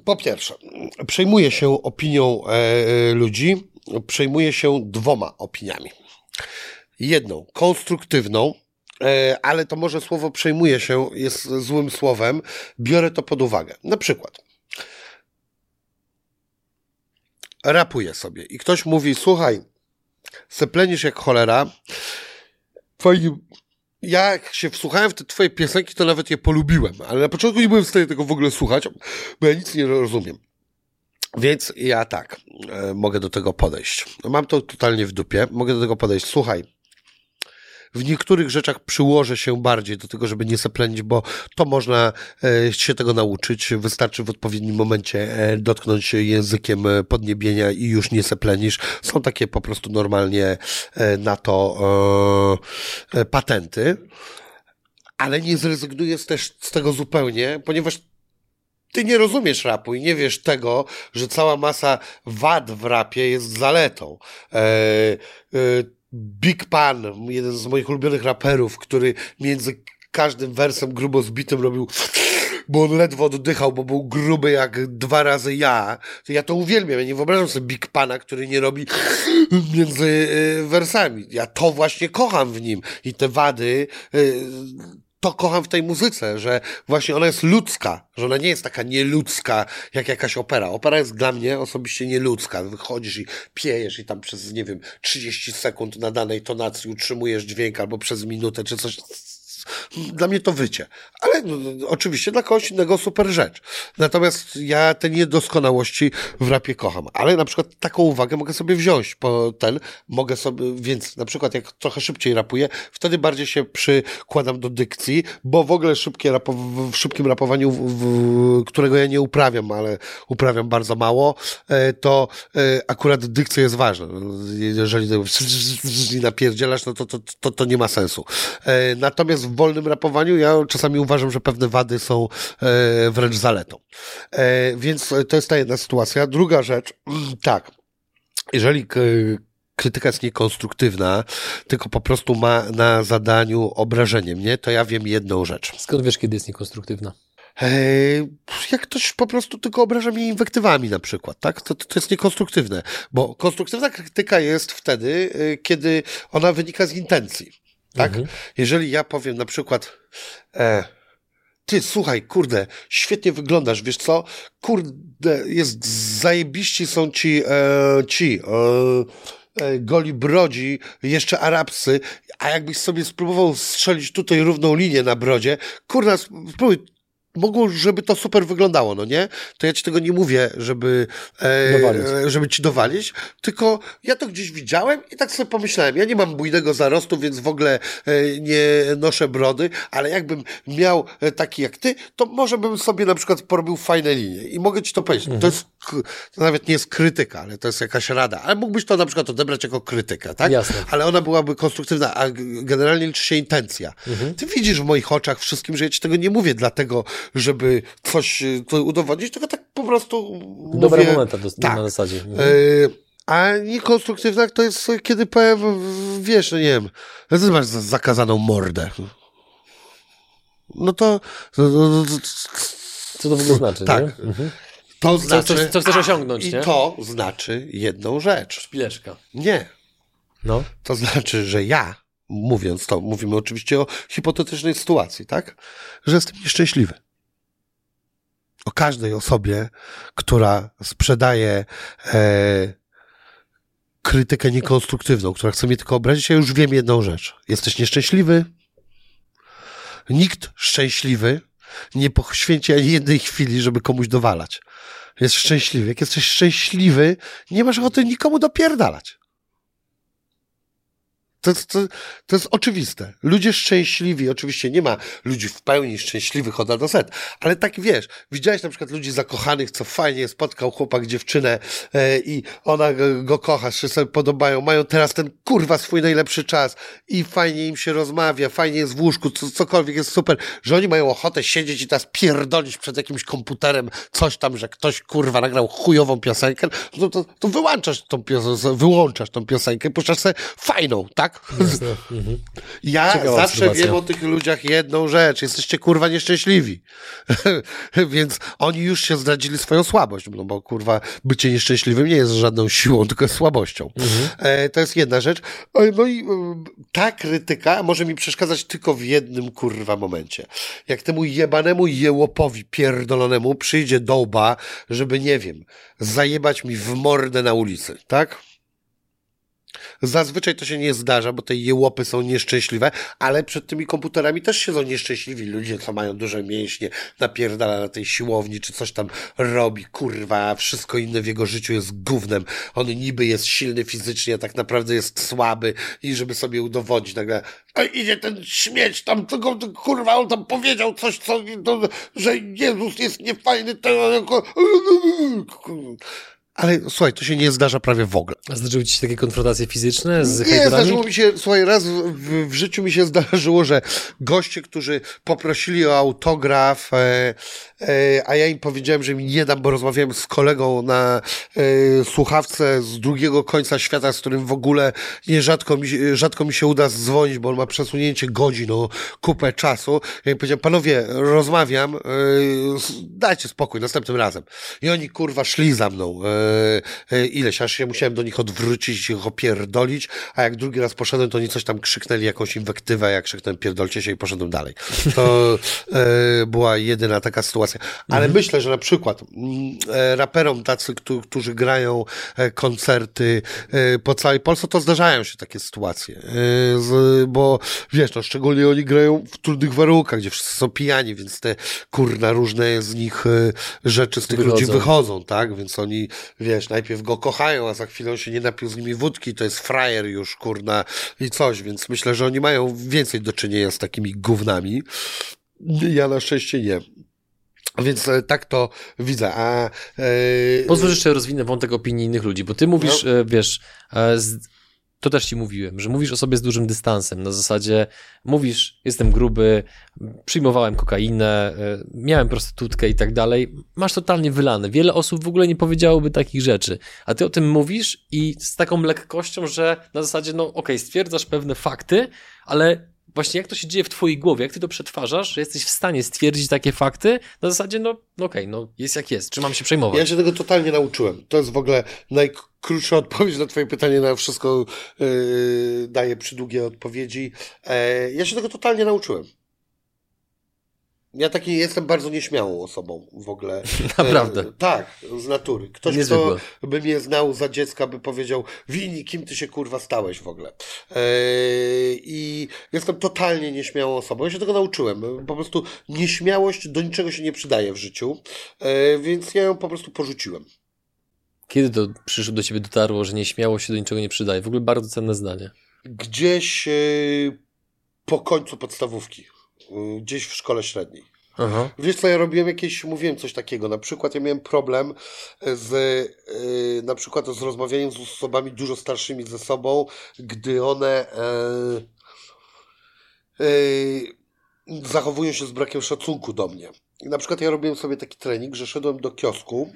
Po pierwsze, przejmuję się opinią e, ludzi, przejmuję się dwoma opiniami. Jedną konstruktywną, e, ale to może słowo przejmuję się jest złym słowem, biorę to pod uwagę. Na przykład, rapuję sobie i ktoś mówi, słuchaj, seplenisz jak cholera, ja jak się wsłuchałem w te twoje piosenki, to nawet je polubiłem, ale na początku nie byłem w stanie tego w ogóle słuchać, bo ja nic nie rozumiem. Więc ja tak, e, mogę do tego podejść. Mam to totalnie w dupie, mogę do tego podejść. Słuchaj, w niektórych rzeczach przyłożę się bardziej do tego, żeby nie seplenić, bo to można e, się tego nauczyć. Wystarczy w odpowiednim momencie e, dotknąć językiem e, podniebienia i już nie seplenisz. Są takie po prostu normalnie na to patenty. Ale nie zrezygnuję też z tego zupełnie, ponieważ ty nie rozumiesz rapu i nie wiesz tego, że cała masa wad w rapie jest zaletą. E, e, Big Pan, jeden z moich ulubionych raperów, który między każdym wersem grubo zbitym robił bo on ledwo oddychał, bo był gruby jak dwa razy ja, to ja to uwielbiam. Ja nie wyobrażam sobie Big Pana, który nie robi między y, wersami. Ja to właśnie kocham w nim. I te wady y, to kocham w tej muzyce, że właśnie ona jest ludzka, że ona nie jest taka nieludzka jak jakaś opera. Opera jest dla mnie osobiście nieludzka. Wychodzisz i piejesz i tam przez, nie wiem, 30 sekund na danej tonacji utrzymujesz dźwięk albo przez minutę czy coś dla mnie to wycie. Ale no, oczywiście dla kogoś innego super rzecz. Natomiast ja te niedoskonałości w rapie kocham. Ale na przykład taką uwagę mogę sobie wziąć po ten, mogę sobie, więc na przykład jak trochę szybciej rapuję, wtedy bardziej się przykładam do dykcji, bo w ogóle szybkie rapo, w szybkim rapowaniu, w, w, którego ja nie uprawiam, ale uprawiam bardzo mało, e, to e, akurat dykcja jest ważna. Jeżeli napierdzielasz, no to, to, to, to nie ma sensu. E, natomiast wolnym rapowaniu ja czasami uważam, że pewne wady są e, wręcz zaletą. E, więc to jest ta jedna sytuacja. Druga rzecz, tak, jeżeli krytyka jest niekonstruktywna, tylko po prostu ma na zadaniu obrażenie mnie, to ja wiem jedną rzecz. Skąd wiesz, kiedy jest niekonstruktywna? jak ktoś po prostu tylko obraża mnie inwektywami na przykład, tak? To, to jest niekonstruktywne, bo konstruktywna krytyka jest wtedy, e, kiedy ona wynika z intencji. Tak? Mhm. Jeżeli ja powiem na przykład, e, ty, słuchaj, kurde, świetnie wyglądasz, wiesz co? Kurde, jest zajebiści są ci, e, ci, e, e, goli brodzi, jeszcze arabscy, a jakbyś sobie spróbował strzelić tutaj równą linię na brodzie, kurna, spróbuj mogło, żeby to super wyglądało, no nie? To ja ci tego nie mówię, żeby, e, żeby ci dowalić, tylko ja to gdzieś widziałem i tak sobie pomyślałem, ja nie mam bujnego zarostu, więc w ogóle e, nie noszę brody, ale jakbym miał e, taki jak ty, to może bym sobie na przykład porobił fajne linie i mogę ci to powiedzieć. Mhm. To jest, to nawet nie jest krytyka, ale to jest jakaś rada, ale mógłbyś to na przykład odebrać jako krytykę, tak? Jasne. Ale ona byłaby konstruktywna, a generalnie liczy się intencja. Mhm. Ty widzisz w moich oczach wszystkim, że ja ci tego nie mówię dlatego, żeby coś e, udowodnić, tylko tak po prostu. Dobre mówię, momenty do, tak. na zasadzie. Mhm. E, a niekonstruktywna to jest, kiedy powiem, wiesz, no nie wiem, masz zakazaną mordę. No to. Co to w ogóle znaczy? Tak. Mhm. To znaczy. Co, co chcesz osiągnąć, I nie? to znaczy jedną rzecz. Szpileczka. Nie. No. To znaczy, że ja mówiąc to, mówimy oczywiście o hipotetycznej sytuacji, tak? Że jestem nieszczęśliwy. O każdej osobie, która sprzedaje e, krytykę niekonstruktywną, która chce mnie tylko obrazić, ja już wiem jedną rzecz. Jesteś nieszczęśliwy. Nikt szczęśliwy nie poświęci ani jednej chwili, żeby komuś dowalać. Jest szczęśliwy. Jak jesteś szczęśliwy, nie masz ochoty nikomu dopierdalać. To, to, to jest oczywiste. Ludzie szczęśliwi, oczywiście nie ma ludzi w pełni szczęśliwych od A do Z, ale tak wiesz, widziałeś na przykład ludzi zakochanych, co fajnie spotkał chłopak dziewczynę e, i ona go, kocha, się sobie podobają, mają teraz ten kurwa swój najlepszy czas i fajnie im się rozmawia, fajnie jest w łóżku, co, cokolwiek jest super, że oni mają ochotę siedzieć i teraz pierdolić przed jakimś komputerem coś tam, że ktoś kurwa nagrał chujową piosenkę, no to, to wyłączasz tą piosenkę, wyłączasz tą piosenkę, puszczasz sobie fajną, tak? Tak? Mhm. Ja Ciekawa zawsze obserwacja. wiem o tych ludziach jedną rzecz. Jesteście kurwa nieszczęśliwi. Więc oni już się zdradzili swoją słabość, no bo kurwa bycie nieszczęśliwym nie jest żadną siłą, tylko jest słabością. E, to jest jedna rzecz. E, No i e, ta krytyka może mi przeszkadzać tylko w jednym kurwa momencie. Jak temu jebanemu jełopowi pierdolonemu przyjdzie dołba, żeby, nie wiem, zajebać mi w mordę na ulicy, tak? Zazwyczaj to się nie zdarza, bo te jełopy są nieszczęśliwe, ale przed tymi komputerami też siedzą nieszczęśliwi ludzie, co mają duże mięśnie, napierdala na tej siłowni, czy coś tam robi, kurwa, wszystko inne w jego życiu jest gównem. On niby jest silny fizycznie, a tak naprawdę jest słaby i żeby sobie udowodnić nagle, a idzie ten śmieć tam, tylko, kurwa, on tam powiedział coś, co, to, że Jezus jest niefajny, to, ale słuchaj, to się nie zdarza prawie w ogóle. A zdarzyły ci się takie konfrontacje fizyczne z Nie, hejterami? zdarzyło mi się, słuchaj, raz w, w życiu mi się zdarzyło, że goście, którzy poprosili o autograf, e, a ja im powiedziałem, że mi nie dam, bo rozmawiałem z kolegą na e, słuchawce z drugiego końca świata, z którym w ogóle nierzadko mi, rzadko mi się uda dzwonić, bo on ma przesunięcie godzin o kupę czasu. Ja im powiedziałem, panowie, rozmawiam, e, dajcie spokój, następnym razem. I oni, kurwa, szli za mną. E, e, ileś, aż się musiałem do nich odwrócić, ich opierdolić, a jak drugi raz poszedłem, to oni coś tam krzyknęli, jakąś inwektywę, jak krzyknąłem pierdolcie się i poszedłem dalej. To e, była jedyna taka sytuacja. Ale myślę, że na przykład mm, e, raperom tacy, którzy, grają e, koncerty e, po całej Polsce, to zdarzają się takie sytuacje. Bo wiesz, no szczególnie oni grają w trudnych warunkach, gdzie wszyscy są pijani, więc te kurna różne z nich rzeczy z tych Wychodzą. ludzi wychodzą, tak? Więc oni, wiesz, najpierw go kochają, a za chwilę on się nie napił z nimi wódki, to jest frajer już, kurna, i coś, więc myślę, że oni mają więcej do czynienia z takimi gównami. Ja na szczęście nie. Więc e, tak to widzę, a... E, Pozwól, jeszcze rozwinę wątek opinii innych ludzi, bo ty mówisz, No. wiesz, z, to też ci mówiłem, że mówisz o sobie z dużym dystansem, na zasadzie mówisz, jestem gruby, przyjmowałem kokainę, miałem prostytutkę i tak dalej, masz totalnie wylane. Wiele osób w ogóle nie powiedziałoby takich rzeczy, a ty o tym mówisz i z taką lekkością, że na zasadzie, no okej, stwierdzasz pewne fakty, ale właśnie jak to się dzieje w twojej głowie, jak ty to przetwarzasz, że jesteś w stanie stwierdzić takie fakty, na zasadzie, no, no okej, no jest jak jest, czy mam się przejmować? Ja się tego totalnie nauczyłem. To jest w ogóle najkrótsza odpowiedź na twoje pytanie, na wszystko yy, daję przydługie odpowiedzi. E, ja się tego totalnie nauczyłem. Ja taki jestem bardzo nieśmiałą osobą w ogóle. Naprawdę. E, tak, z natury. Ktoś, Niezwykłe. kto by mnie znał za dziecka, by powiedział, Wini, kim ty się kurwa stałeś w ogóle. E, I jestem totalnie nieśmiałą osobą. Ja się tego nauczyłem. Po prostu nieśmiałość do niczego się nie przydaje w życiu, e, więc ja ją po prostu porzuciłem. Kiedy to przyszło do ciebie dotarło, że nieśmiało się do niczego nie przydaje? W ogóle bardzo cenne zdanie. Gdzieś e, po końcu podstawówki, e, gdzieś w szkole średniej. Aha. Wiesz co, ja robiłem jakieś, mówiłem coś takiego, na przykład ja miałem problem z, e, na przykład z rozmawianiem z osobami dużo starszymi ze sobą, gdy one e, e, zachowują się z brakiem szacunku do mnie. I na przykład ja robiłem sobie taki trening, że szedłem do kiosku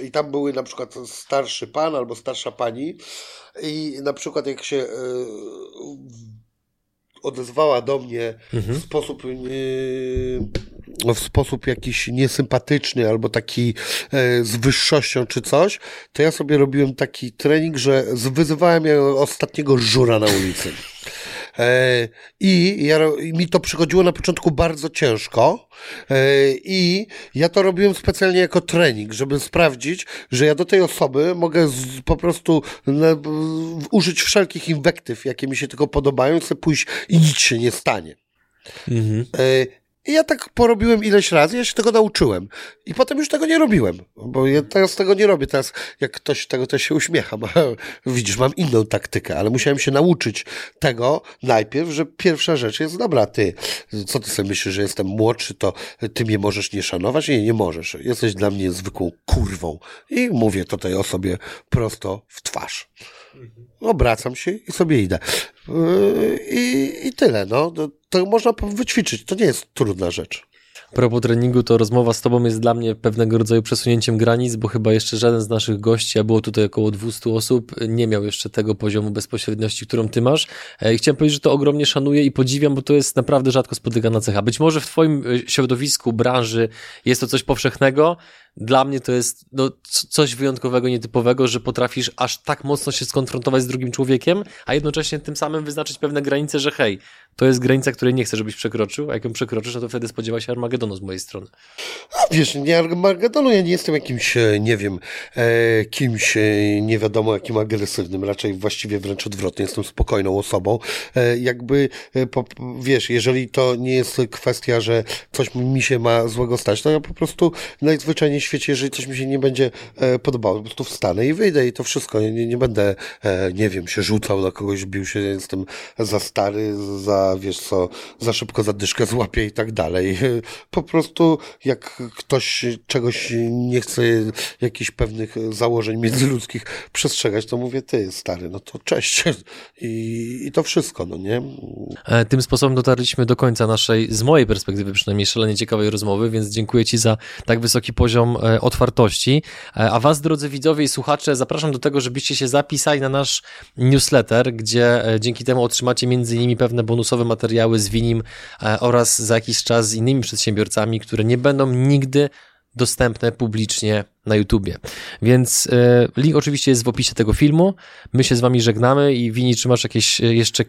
i tam były na przykład starszy pan albo starsza pani i na przykład jak się e, odezwała do mnie w sposób nie, w sposób jakiś niesympatyczny albo taki e, z wyższością czy coś, to ja sobie robiłem taki trening, że wyzywałem ja ostatniego żura na ulicy. E, I ja, mi to przychodziło na początku bardzo ciężko e, i ja to robiłem specjalnie jako trening, żeby sprawdzić, że ja do tej osoby mogę z, po prostu na, użyć wszelkich inwektyw, jakie mi się tylko podobają, chcę pójść i nic się nie stanie. Mhm. I ja tak porobiłem ileś razy, ja się tego nauczyłem. I potem już tego nie robiłem, bo ja teraz tego nie robię. Teraz jak ktoś tego, to się uśmiecham. Widzisz, mam inną taktykę, ale musiałem się nauczyć tego najpierw, że pierwsza rzecz jest, dobra, ty, co ty sobie myślisz, że jestem młodszy, to ty mnie możesz nie szanować? Nie, nie możesz. Jesteś dla mnie zwykłą kurwą. I mówię to tej osobie prosto w twarz. Obracam się i sobie idę. Yy, I, i tyle, no. To, można wyćwiczyć, to nie jest trudna rzecz. propos treningu, to rozmowa z tobą jest dla mnie pewnego rodzaju przesunięciem granic, bo chyba jeszcze żaden z naszych gości, a było tutaj około 200 osób, nie miał jeszcze tego poziomu bezpośredniości, którą ty masz. E, I chciałem powiedzieć, że to ogromnie szanuję i podziwiam, bo to jest naprawdę rzadko spotykana cecha. Być może w twoim e, środowisku, branży jest to coś powszechnego, dla mnie to jest no, coś wyjątkowego, nietypowego, że potrafisz aż tak mocno się skonfrontować z drugim człowiekiem, a jednocześnie tym samym wyznaczyć pewne granice, że hej, to jest granica, której nie chcę, żebyś przekroczył, a jak ją przekroczysz, no to wtedy spodziewa się Armagedonu z mojej strony. A wiesz, nie Armagedonu, ja nie jestem jakimś, e, nie wiem, e, kimś e, nie wiadomo jakim agresywnym, raczej właściwie wręcz odwrotnie, jestem spokojną osobą. Jakby, wiesz, jeżeli to nie jest kwestia, że coś mi się ma złego stać, to ja po prostu najzwyczajniej w świecie, jeżeli coś mi się nie będzie podobało, po prostu wstanę i wyjdę i to wszystko. Nie, nie będę, nie wiem, się rzucał na kogoś, bił się, jestem za stary, za, wiesz co, za szybko zadyszkę złapię i tak dalej. Po prostu jak ktoś czegoś nie chce, jakichś pewnych założeń międzyludzkich przestrzegać, to mówię, ty stary, no to cześć. I, i to wszystko, no nie? E, tym sposobem dotarliśmy do końca naszej, z mojej perspektywy przynajmniej, szalenie ciekawej rozmowy, więc dziękuję Ci za tak wysoki poziom E, otwartości. E, a Was, drodzy widzowie i słuchacze, zapraszam do tego, żebyście się zapisali na nasz newsletter, gdzie dzięki temu otrzymacie między innymi pewne bonusowe materiały z Winim oraz za jakiś czas z innymi przedsiębiorcami, które nie będą nigdy dostępne publicznie na YouTubie. Więc link oczywiście jest w opisie tego filmu. My się z wami żegnamy i Wini, czy masz jakieś jeszcze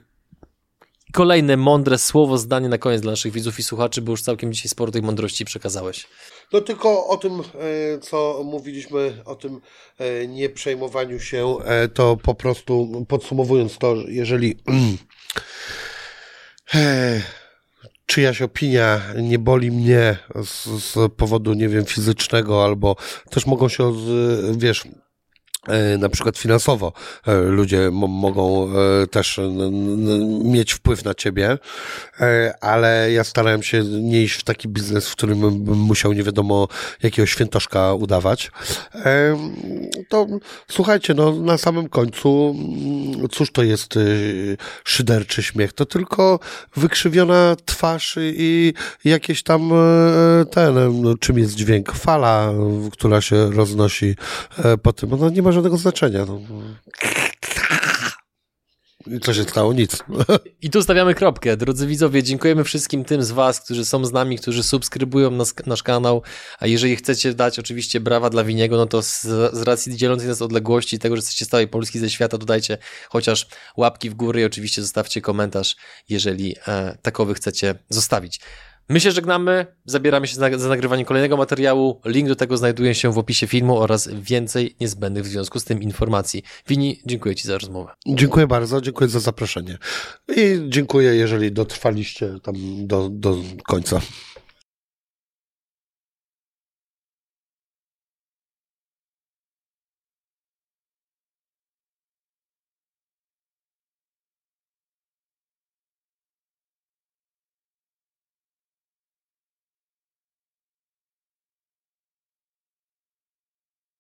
kolejne mądre słowo, zdanie na koniec dla naszych widzów i słuchaczy, bo już całkiem dzisiaj sporo tej mądrości przekazałeś. No tylko o tym, e, co mówiliśmy, o tym e, nie przejmowaniu się, e, to po prostu podsumowując to, jeżeli czyjaś opinia nie boli mnie z, z powodu, nie wiem, fizycznego, albo też mogą się, wiesz, na przykład finansowo e, ludzie mogą e, też mieć wpływ na ciebie, ale ja starałem się nie iść w taki biznes, w którym bym musiał nie wiadomo jakiego świętoszka udawać. To słuchajcie, no na samym końcu, mm, cóż to jest szyderczy śmiech? To tylko wykrzywiona twarz i jakieś tam ten, no, czym jest dźwięk, fala, która się roznosi po tym. No nie ma żadnego znaczenia. No. I co się stało? Nic. I tu stawiamy kropkę. Drodzy widzowie, dziękujemy wszystkim tym z Was, którzy są z nami, którzy subskrybują nas, nasz kanał. A jeżeli chcecie dać oczywiście brawa dla Winiego, no to z, z racji dzielącej nas odległości, tego, że jesteście z całej Polski, ze świata, dodajcie chociaż łapki w górę i oczywiście zostawcie komentarz, jeżeli e, takowy chcecie zostawić. My się żegnamy, zabieramy się za, nagrywanie kolejnego materiału. Link do tego znajduje się w opisie filmu oraz więcej niezbędnych w związku z tym informacji. Wini, dziękuję Ci za rozmowę. Dziękuję bardzo, dziękuję za zaproszenie. I dziękuję, jeżeli dotrwaliście tam do, do końca.